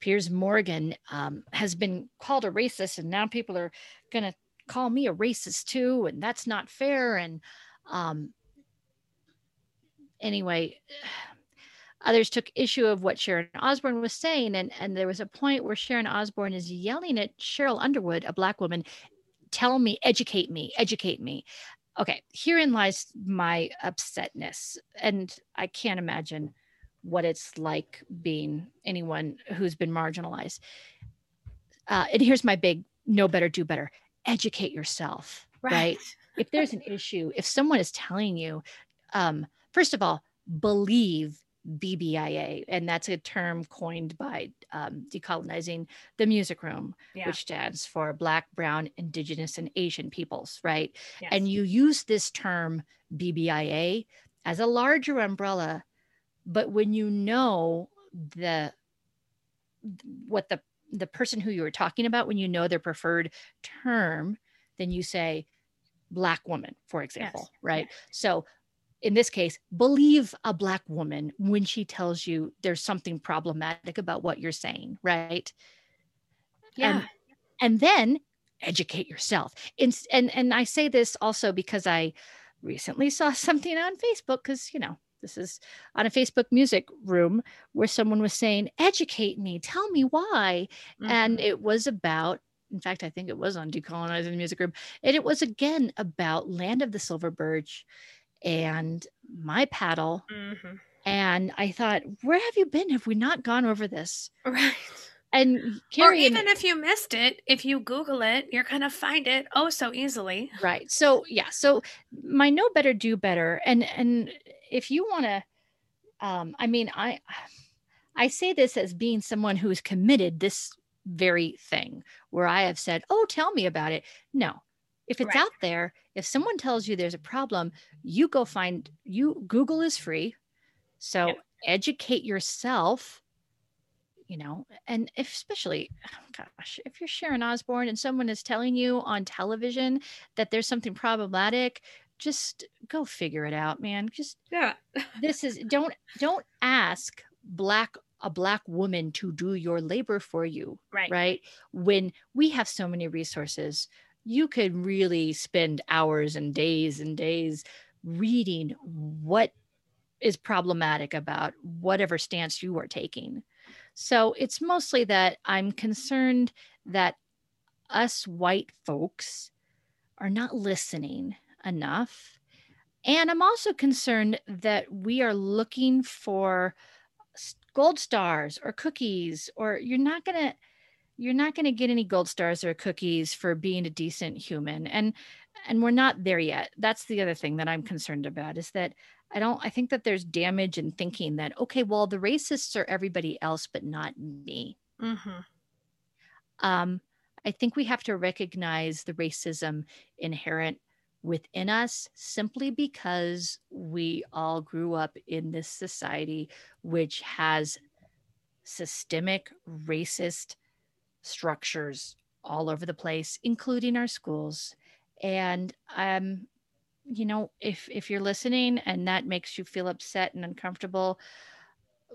B: Piers Morgan um, has been called a racist, and now people are going to call me a racist too, and that's not fair. And um, anyway, others took issue of what Sharon Osbourne was saying, and and there was a point where Sharon Osbourne is yelling at Sheryl Underwood, a black woman, tell me, educate me, educate me. Okay, herein lies my upsetness, and I can't imagine what it's like being anyone who's been marginalized. Uh, and here's my big no better, do better educate yourself, right?
A: Right. <laughs>
B: if there's an issue, if someone is telling you, um, first of all, believe BBIA, and that's a term coined by um, decolonizing the music room,
A: Yeah.
B: which stands for Black, Brown, Indigenous, and Asian peoples, right?
A: yes.
B: And you use this term BBIA as a larger umbrella, but when you know the what the the person who you were talking about, when you know their preferred term, then you say black woman, for example, right? So in this case, believe a black woman when she tells you there's something problematic about what you're saying, right?
A: yeah.
B: and- and then educate yourself and and and i say this also because i recently saw <laughs> something on facebook because you know this is on a Facebook music room where someone was saying, Educate me, tell me why. Mm-hmm. And it was about, in fact, I think it was on Decolonizing the Music Room. And it was again about Land of the Silver Birch and my paddle. Mm-hmm. And I thought, where have you been? Have we not gone over this?
A: Right.
B: And
A: Carrie, or even if you missed it, if you Google it, you're gonna find it oh so easily.
B: Right. So yeah. So my know better, do better, and and if you want to, um, I mean, I I say this as being someone who's committed this very thing, where I have said, oh, tell me about it. No, if it's right. out there, if someone tells you there's a problem, you go find you Google is free. So yeah. educate yourself you know, and if, especially, oh gosh, if you're Sharon Osbourne and someone is telling you on television that there's something problematic, just go figure it out, man. Just
A: yeah.
B: this is <laughs> don't don't ask black a black woman to do your labor for you,
A: right?
B: Right? When we have so many resources, you could really spend hours and days and days reading what is problematic about whatever stance you are taking so it's mostly that I'm concerned that us white folks are not listening enough. And I'm also concerned that we are looking for gold stars or cookies, or you're not going to you're not going to get any gold stars or cookies for being a decent human and and we're not there yet that's the other thing that i'm concerned about is that I don't, I think that there's damage in thinking that, okay, well, the racists are everybody else, but not me. Mm-hmm. Um, I think we have to recognize the racism inherent within us simply because we all grew up in this society which has systemic racist structures all over the place, including our schools. And um, you know, if if you're listening and that makes you feel upset and uncomfortable,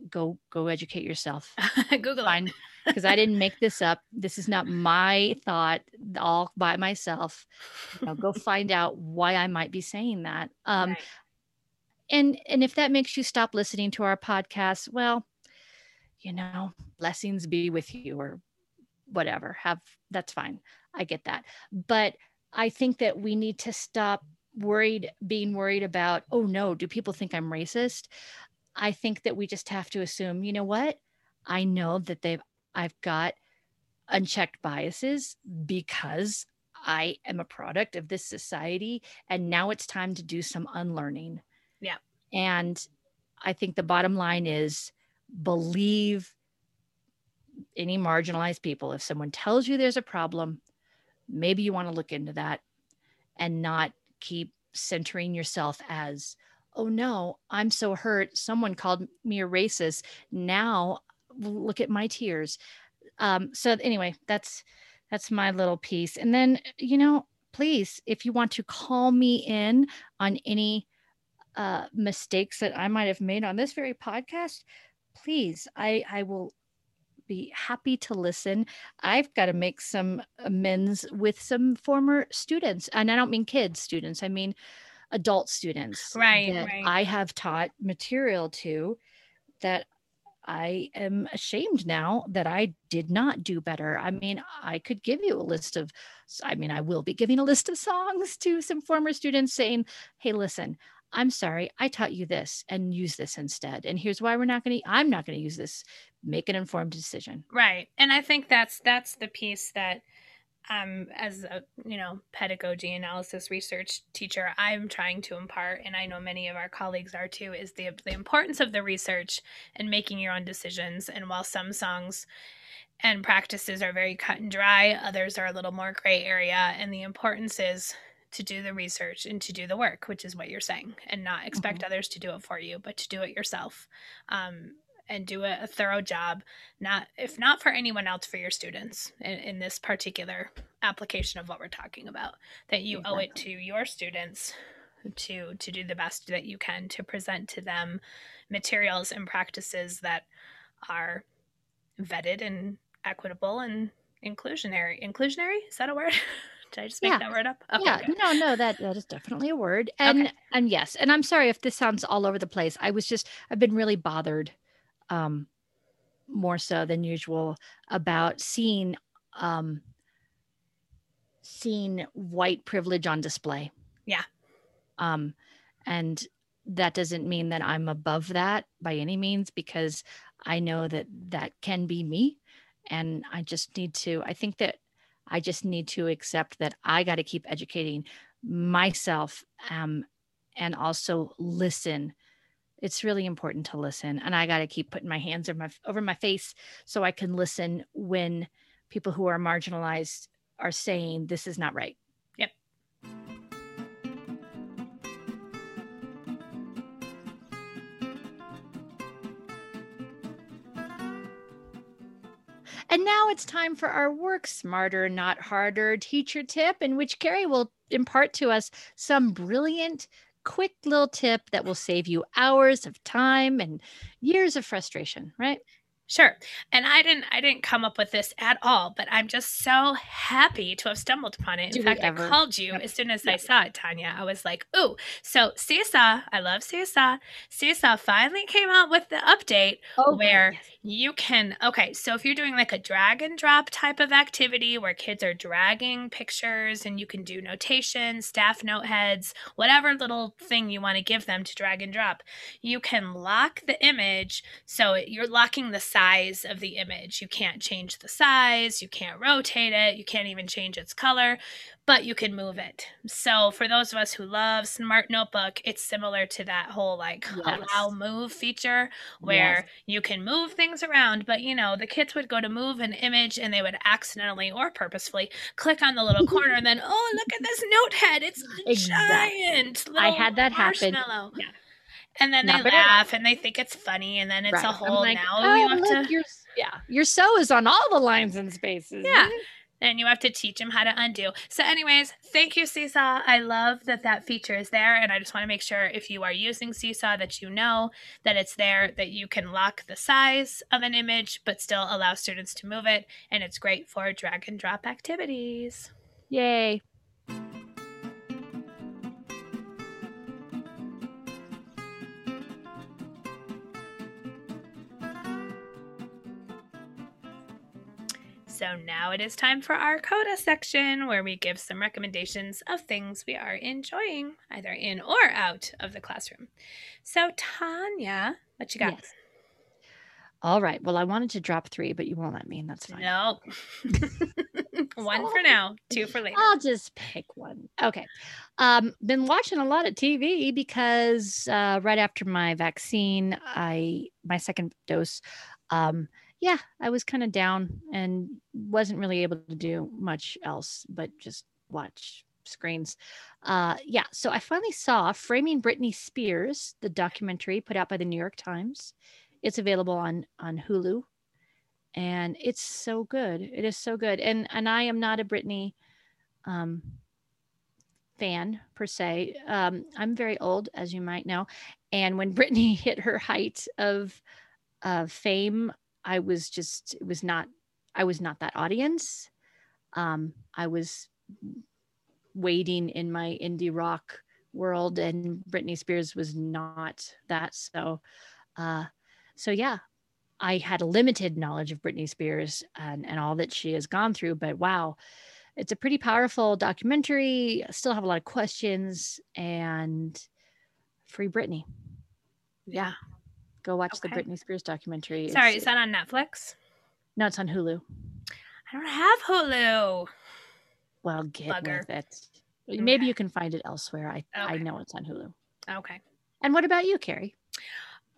B: go go educate yourself. <laughs>
A: Google Fine.
B: because I didn't make this up. This is not my thought all by myself. You know, go <laughs> find out why I might be saying that. Um, right. and and if that makes you stop listening to our podcast, well, you know, blessings be with you or whatever. Have that's fine. I get that. But I think that we need to stop worried being worried about oh no do people think i'm racist i think that we just have to assume you know what i know that they've i've got unchecked biases because i am a product of this society and now it's time to do some unlearning
A: yeah
B: and i think the bottom line is believe any marginalized people if someone tells you there's a problem maybe you want to look into that and not keep centering yourself as, oh no, I'm so hurt. Someone called me a racist. Now look at my tears. Um, so anyway, that's that's my little piece. And then, you know, please, if you want to call me in on any uh, mistakes that I might have made on this very podcast, please, I I will be happy to listen. I've got to make some amends with some former students. And I don't mean kids students, I mean adult students.
A: Right. right.
B: I have taught material to that I am ashamed now that I did not do better. I mean, I could give you a list of, I mean, I will be giving a list of songs to some former students saying, hey, listen, I'm sorry, I taught you this and use this instead. And here's why we're not going to, I'm not going to use this. Make an informed decision.
A: Right. And I think that's, that's the piece that, um, as a, you know, pedagogy analysis research teacher, I'm trying to impart, and I know many of our colleagues are too, is the, the importance of the research and making your own decisions. And while some songs and practices are very cut and dry, others are a little more gray area. And the importance is to do the research and to do the work, which is what you're saying, and not expect mm-hmm. others to do it for you, but to do it yourself. Um, and do a, a, thorough job not if not for anyone else for your students in, in this particular application of what we're talking about that you exactly. owe it to your students to to do the best that you can to present to them materials and practices that are vetted and equitable and inclusionary inclusionary is that a word <laughs> Did I just make
B: Yeah.
A: that word up? Okay,
B: yeah,
A: good.
B: no, no, that that is definitely a word. And
A: Okay.
B: and yes, and I'm sorry if this sounds all over the place. I was just I've been really bothered um more so than usual about seeing um seeing white privilege on display.
A: Yeah.
B: Um and that doesn't mean that I'm above that by any means because I know that that can be me and I just need to I think that I just need to accept that I got to keep educating myself um, and also listen. It's really important to listen, and I got to keep putting my hands over my over my face so I can listen when people who are marginalized are saying this is not right.
A: Yep.
B: And now it's time for our work smarter, not harder teacher tip, in which Carrie will impart to us some brilliant, quick little tip that will save you hours of time and years of frustration, right?
A: Sure. And I didn't I didn't come up with this at all, but I'm just so happy to have stumbled upon it. In
B: we
A: fact, I called you
B: Yep.
A: as soon as I saw it, Tanya. I was like, "Ooh, so Seesaw, I love Seesaw. Seesaw finally came out with the update
B: Oh,
A: where you can okay so if you're doing like a drag and drop type of activity where kids are dragging pictures and you can do notation staff note heads whatever little thing you want to give them to drag and drop you can lock the image so you're locking the size of the image you can't change the size you can't rotate it you can't even change its color but you can move it so for those of us who love smart notebook it's similar to that whole like
B: Yes.
A: allow move feature where you can move things around, but you know, the kids would go to move an image and they would accidentally or purposefully click on the little <laughs> corner and then, oh, look at this note head. It's
B: Exactly.
A: giant
B: I had that happen. Yeah.
A: And then
B: Not
A: they laugh and they think it's funny, and then it's
B: Right.
A: a whole
B: like,
A: now
B: oh,
A: you have
B: look,
A: to
B: your yeah, your so is on all the lines and spaces.
A: Yeah. and you have to teach them how to undo. So, anyways, thank you, Seesaw. I love that that feature is there, and I just want to make sure if you are using Seesaw that you know that it's there, that you can lock the size of an image, but still allow students to move it, and it's great for drag and drop activities.
B: Yay.
A: So now it is time for our CODA section where we give some recommendations of things we are enjoying, either in or out of the classroom. So, Tanya, what you got?
B: Yes. All right. Well, I wanted to drop three, but you won't let me, and that's fine.
A: No. <laughs> One for now, two for later.
B: I'll just pick one. Okay. Um, been watching a lot of TV because uh, right after my vaccine, I my second dose, um, yeah, I was kind of down and wasn't really able to do much else but just watch screens. Uh, yeah, so I finally saw Framing Britney Spears, the documentary put out by the New York Times. It's available on on Hulu and it's so good. It is so good. And and I am not a Britney um, fan per se. Um, I'm very old, as you might know, and when <laughs> Britney hit her height of fame, I was just it was not I was not that audience. Um, I was waiting in my indie rock world, and Britney Spears was not that. So, uh, so yeah, I had a limited knowledge of Britney Spears and, and all that she has gone through, but wow, it's a pretty powerful documentary. I still have a lot of questions and free Britney.
A: Yeah.
B: Go watch
A: Okay.
B: the Britney Spears documentary.
A: Sorry,
B: It's-
A: is that on Netflix?
B: no, it's on Hulu.
A: I don't have Hulu.
B: Well, get
A: Bugger.
B: with it. Maybe you can find it elsewhere. I, I know it's on Hulu.
A: Okay.
B: And what about you, Carrie?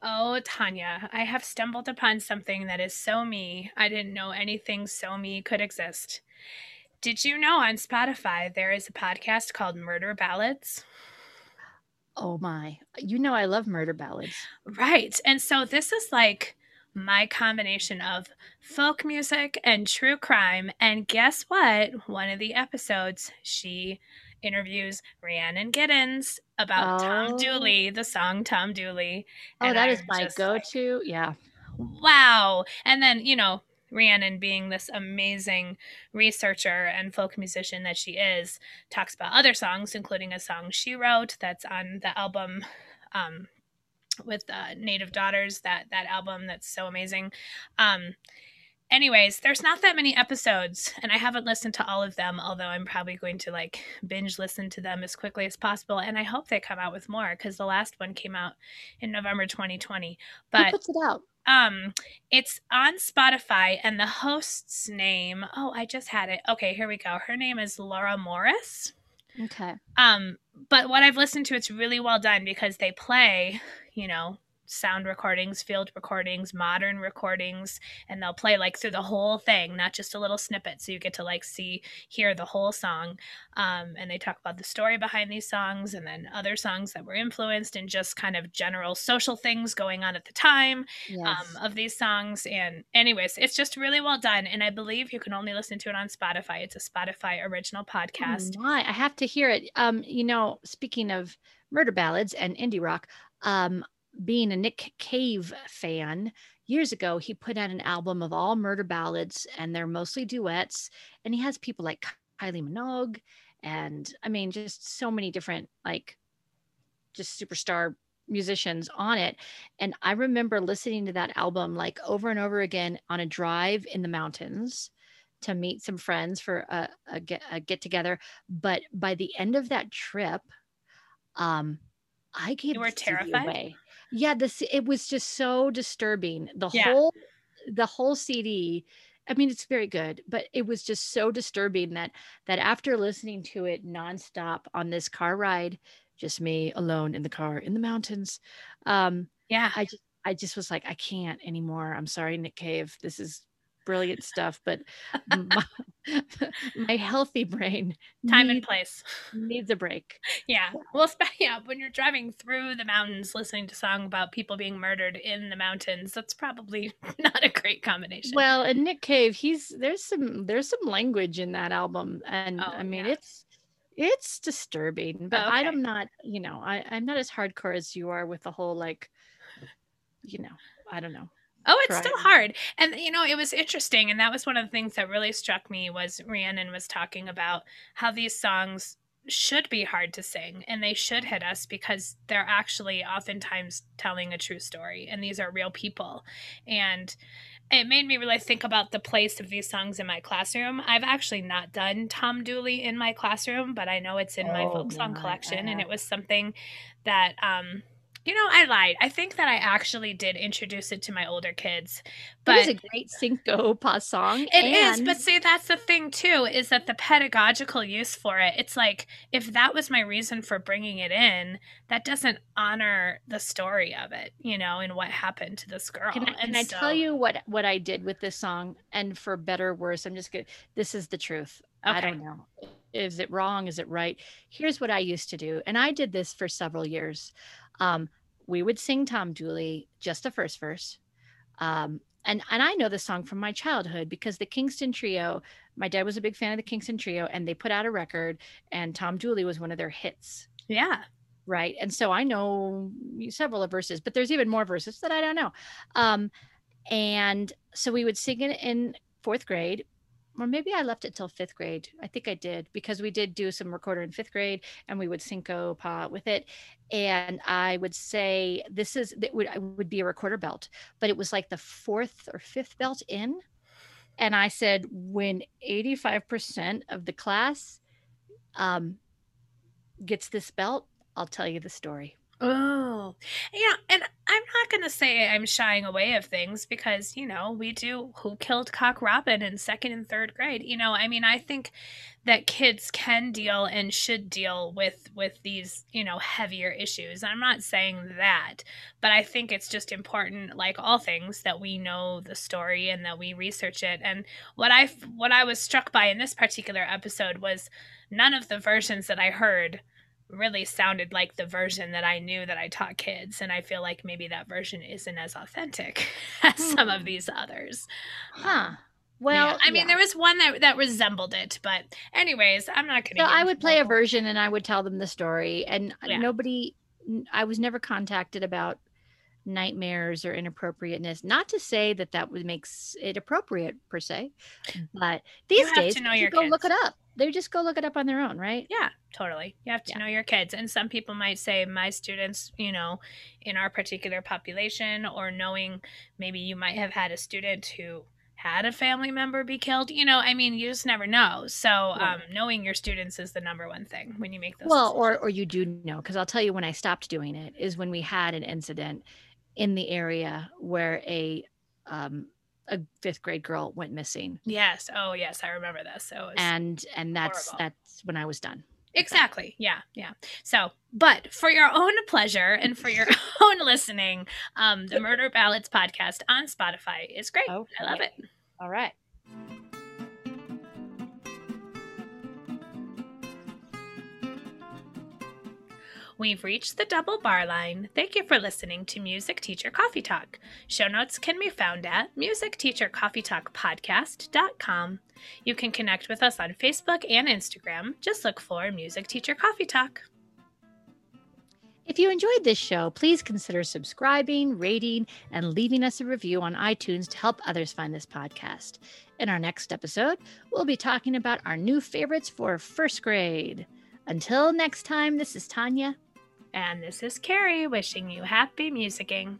A: Oh, Tanya, I have stumbled upon something that is so me. I didn't know anything so me could exist. Did you know on Spotify there is a podcast called Murder Ballads?
B: Oh my. You know I love murder ballads.
A: Right. And so this is like my combination of folk music and true crime. And guess what? One of the episodes, she interviews Rhiannon Giddens about Tom
B: Oh.
A: Dooley, the song Tom Dooley.
B: Oh, that is my go-to. yeah.
A: wow. And then, you know, Rhiannon, being this amazing researcher and folk musician that she is, talks about other songs, including a song she wrote that's on the album um, with uh, Native Daughters. That that album that's so amazing. Um, anyways, there's not that many episodes, and I haven't listened to all of them, although I'm probably going to like binge listen to them as quickly as possible. And I hope they come out with more because the last one came out in November 2020. But
B: Who puts it out?
A: Um, it's on Spotify, and the host's name. Oh, I just had it. Okay, here we go. Her name is Laura Morris.
B: Okay.
A: Um, but what I've listened to, it's really well done because they play, you know, sound recordings, field recordings, modern recordings, and they'll play like through the whole thing, not just a little snippet. So you get to like see, hear the whole song. Um, and they talk about the story behind these songs and then other songs that were influenced and just kind of general social things going on at the time yes. um, of these songs. And, anyways, it's just really well done. And I believe you can only listen to it on Spotify. It's a Spotify original podcast.
B: Oh I have to hear it. Um, you know, speaking of murder ballads and indie rock, um, being a Nick Cave fan, years ago, he put out an album of all murder ballads, and they're mostly duets. And he has people like Kylie Minogue, and I mean, just so many different, like, just superstar musicians on it. And I remember listening to that album like over and over again on a drive in the mountains to meet some friends for a, a, get, a get together. But by the end of that trip, um, I gave
A: you were terrified. Away
B: yeah this it was just so disturbing. The yeah. whole the whole cd i mean it's very good but it was just so disturbing that that after listening to it nonstop on this car ride just me alone in the car in the mountains um
A: yeah.
B: I just i just was like i can't anymore. I'm sorry nick cave. This is brilliant stuff, but <laughs> my, <laughs> my, healthy brain
A: time needs, and place
B: needs a break.
A: Yeah. Well, <laughs> yeah, when you're driving through the mountains listening to song about people being murdered in the mountains, that's probably not a great combination.
B: Well, and Nick Cave, he's there's some there's some language in that album and oh, I mean yeah. it's it's disturbing, but oh, okay. I'm not, you know, I, I'm not as hardcore as you are with the whole like, you know, I don't know
A: Oh, it's still hard. And you know, it was interesting and that was one of the things that really struck me was Rhiannon was talking about how these songs should be hard to sing and they should hit us because they're actually oftentimes telling a true story and these are real people. And it made me really think about the place of these songs in my classroom. I've actually not done Tom Dooley in my classroom, but I know it's in oh, my folk song collection and it was something that um you know, I lied. I think that I actually did introduce it to my older kids. But
B: it's a great syncopas song.
A: It and... is, but see, that's the thing too, is that the pedagogical use for it. It's like if that was my reason for bringing it in, that doesn't honor the story of it, you know, and what happened to this girl.
B: Can I, can I tell you what what I did with this song? And for better or worse, I'm just gonna. This is the truth. Okay. I don't know. Is it wrong? Is it right? Here's what I used to do, and I did this for several years. Um, we would sing Tom Dooley, just the first verse. Um, and and I know the song from my childhood because the Kingston Trio. My dad was a big fan of the Kingston Trio, and they put out a record, and Tom Dooley was one of their hits.
A: Yeah.
B: Right. And so I know several of verses, but there's even more verses that I don't know. Um, and so we would sing it in fourth grade or maybe I left it till fifth grade. I think I did because we did do some recorder in fifth grade and we would syncopa with it. And I would say this is that would would be a recorder belt, but it was like the fourth or fifth belt in. And I said, when 85% of the class um, gets this belt, I'll tell you the story.
A: Oh, yeah. And I'm not going to say I'm shying away of things because, you know, we do Who Killed Cock Robin in second and third grade. You know, I mean, I think that kids can deal and should deal with with these you know heavier issues i'm not saying that but i think it's just important like all things that we know the story and that we research it and what i what i was struck by in this particular episode was none of the versions that i heard really sounded like the version that I knew that I taught kids. And I feel like maybe that version isn't as authentic <laughs> as some of hmm. these others.
B: Huh. Well,
A: yeah. I mean, yeah. there was one that that resembled it, but anyways, I'm not going to.
B: So I would play a version, and I would tell them the story, and yeah. nobody. I was never contacted about nightmares or inappropriateness. Not to say that that would makes it appropriate per se, but these days
A: to know
B: you
A: your
B: go look it up. They just go look it up on their own, right?
A: Yeah, totally. You have to
B: Yeah.
A: know your kids. And some people might say, my students, you know, in our particular population, or knowing maybe you might have had a student who had a family member be killed. You know, I mean, you just never know. So, um, knowing your students is the number one thing when you make those.
B: Well, or or you do know because I'll tell you when I stopped doing it is when we had an incident in the area where a um, a fifth grade girl went missing,
A: yes. Oh, yes. I remember this. So,
B: and and that's
A: horrible.
B: that's when I was done.
A: Exactly. Yeah. Yeah. So, but for your own pleasure and for your <laughs> own listening, um, the Murder Ballads podcast on Spotify is great. I love it.
B: All right.
A: We've reached the double bar line. Thank you for listening to Music Teacher Coffee Talk. Show notes can be found at musicteachercoffeetalkpodcast.com. You can connect with us on Facebook and Instagram. Just look for Music Teacher Coffee Talk.
B: If you enjoyed this show, please consider subscribing, rating, and leaving us a review on iTunes to help others find this podcast. In our next episode, we'll be talking about our new favorites for first grade. Until next time, this is Tanya.
A: And this is Carrie wishing you happy musicking.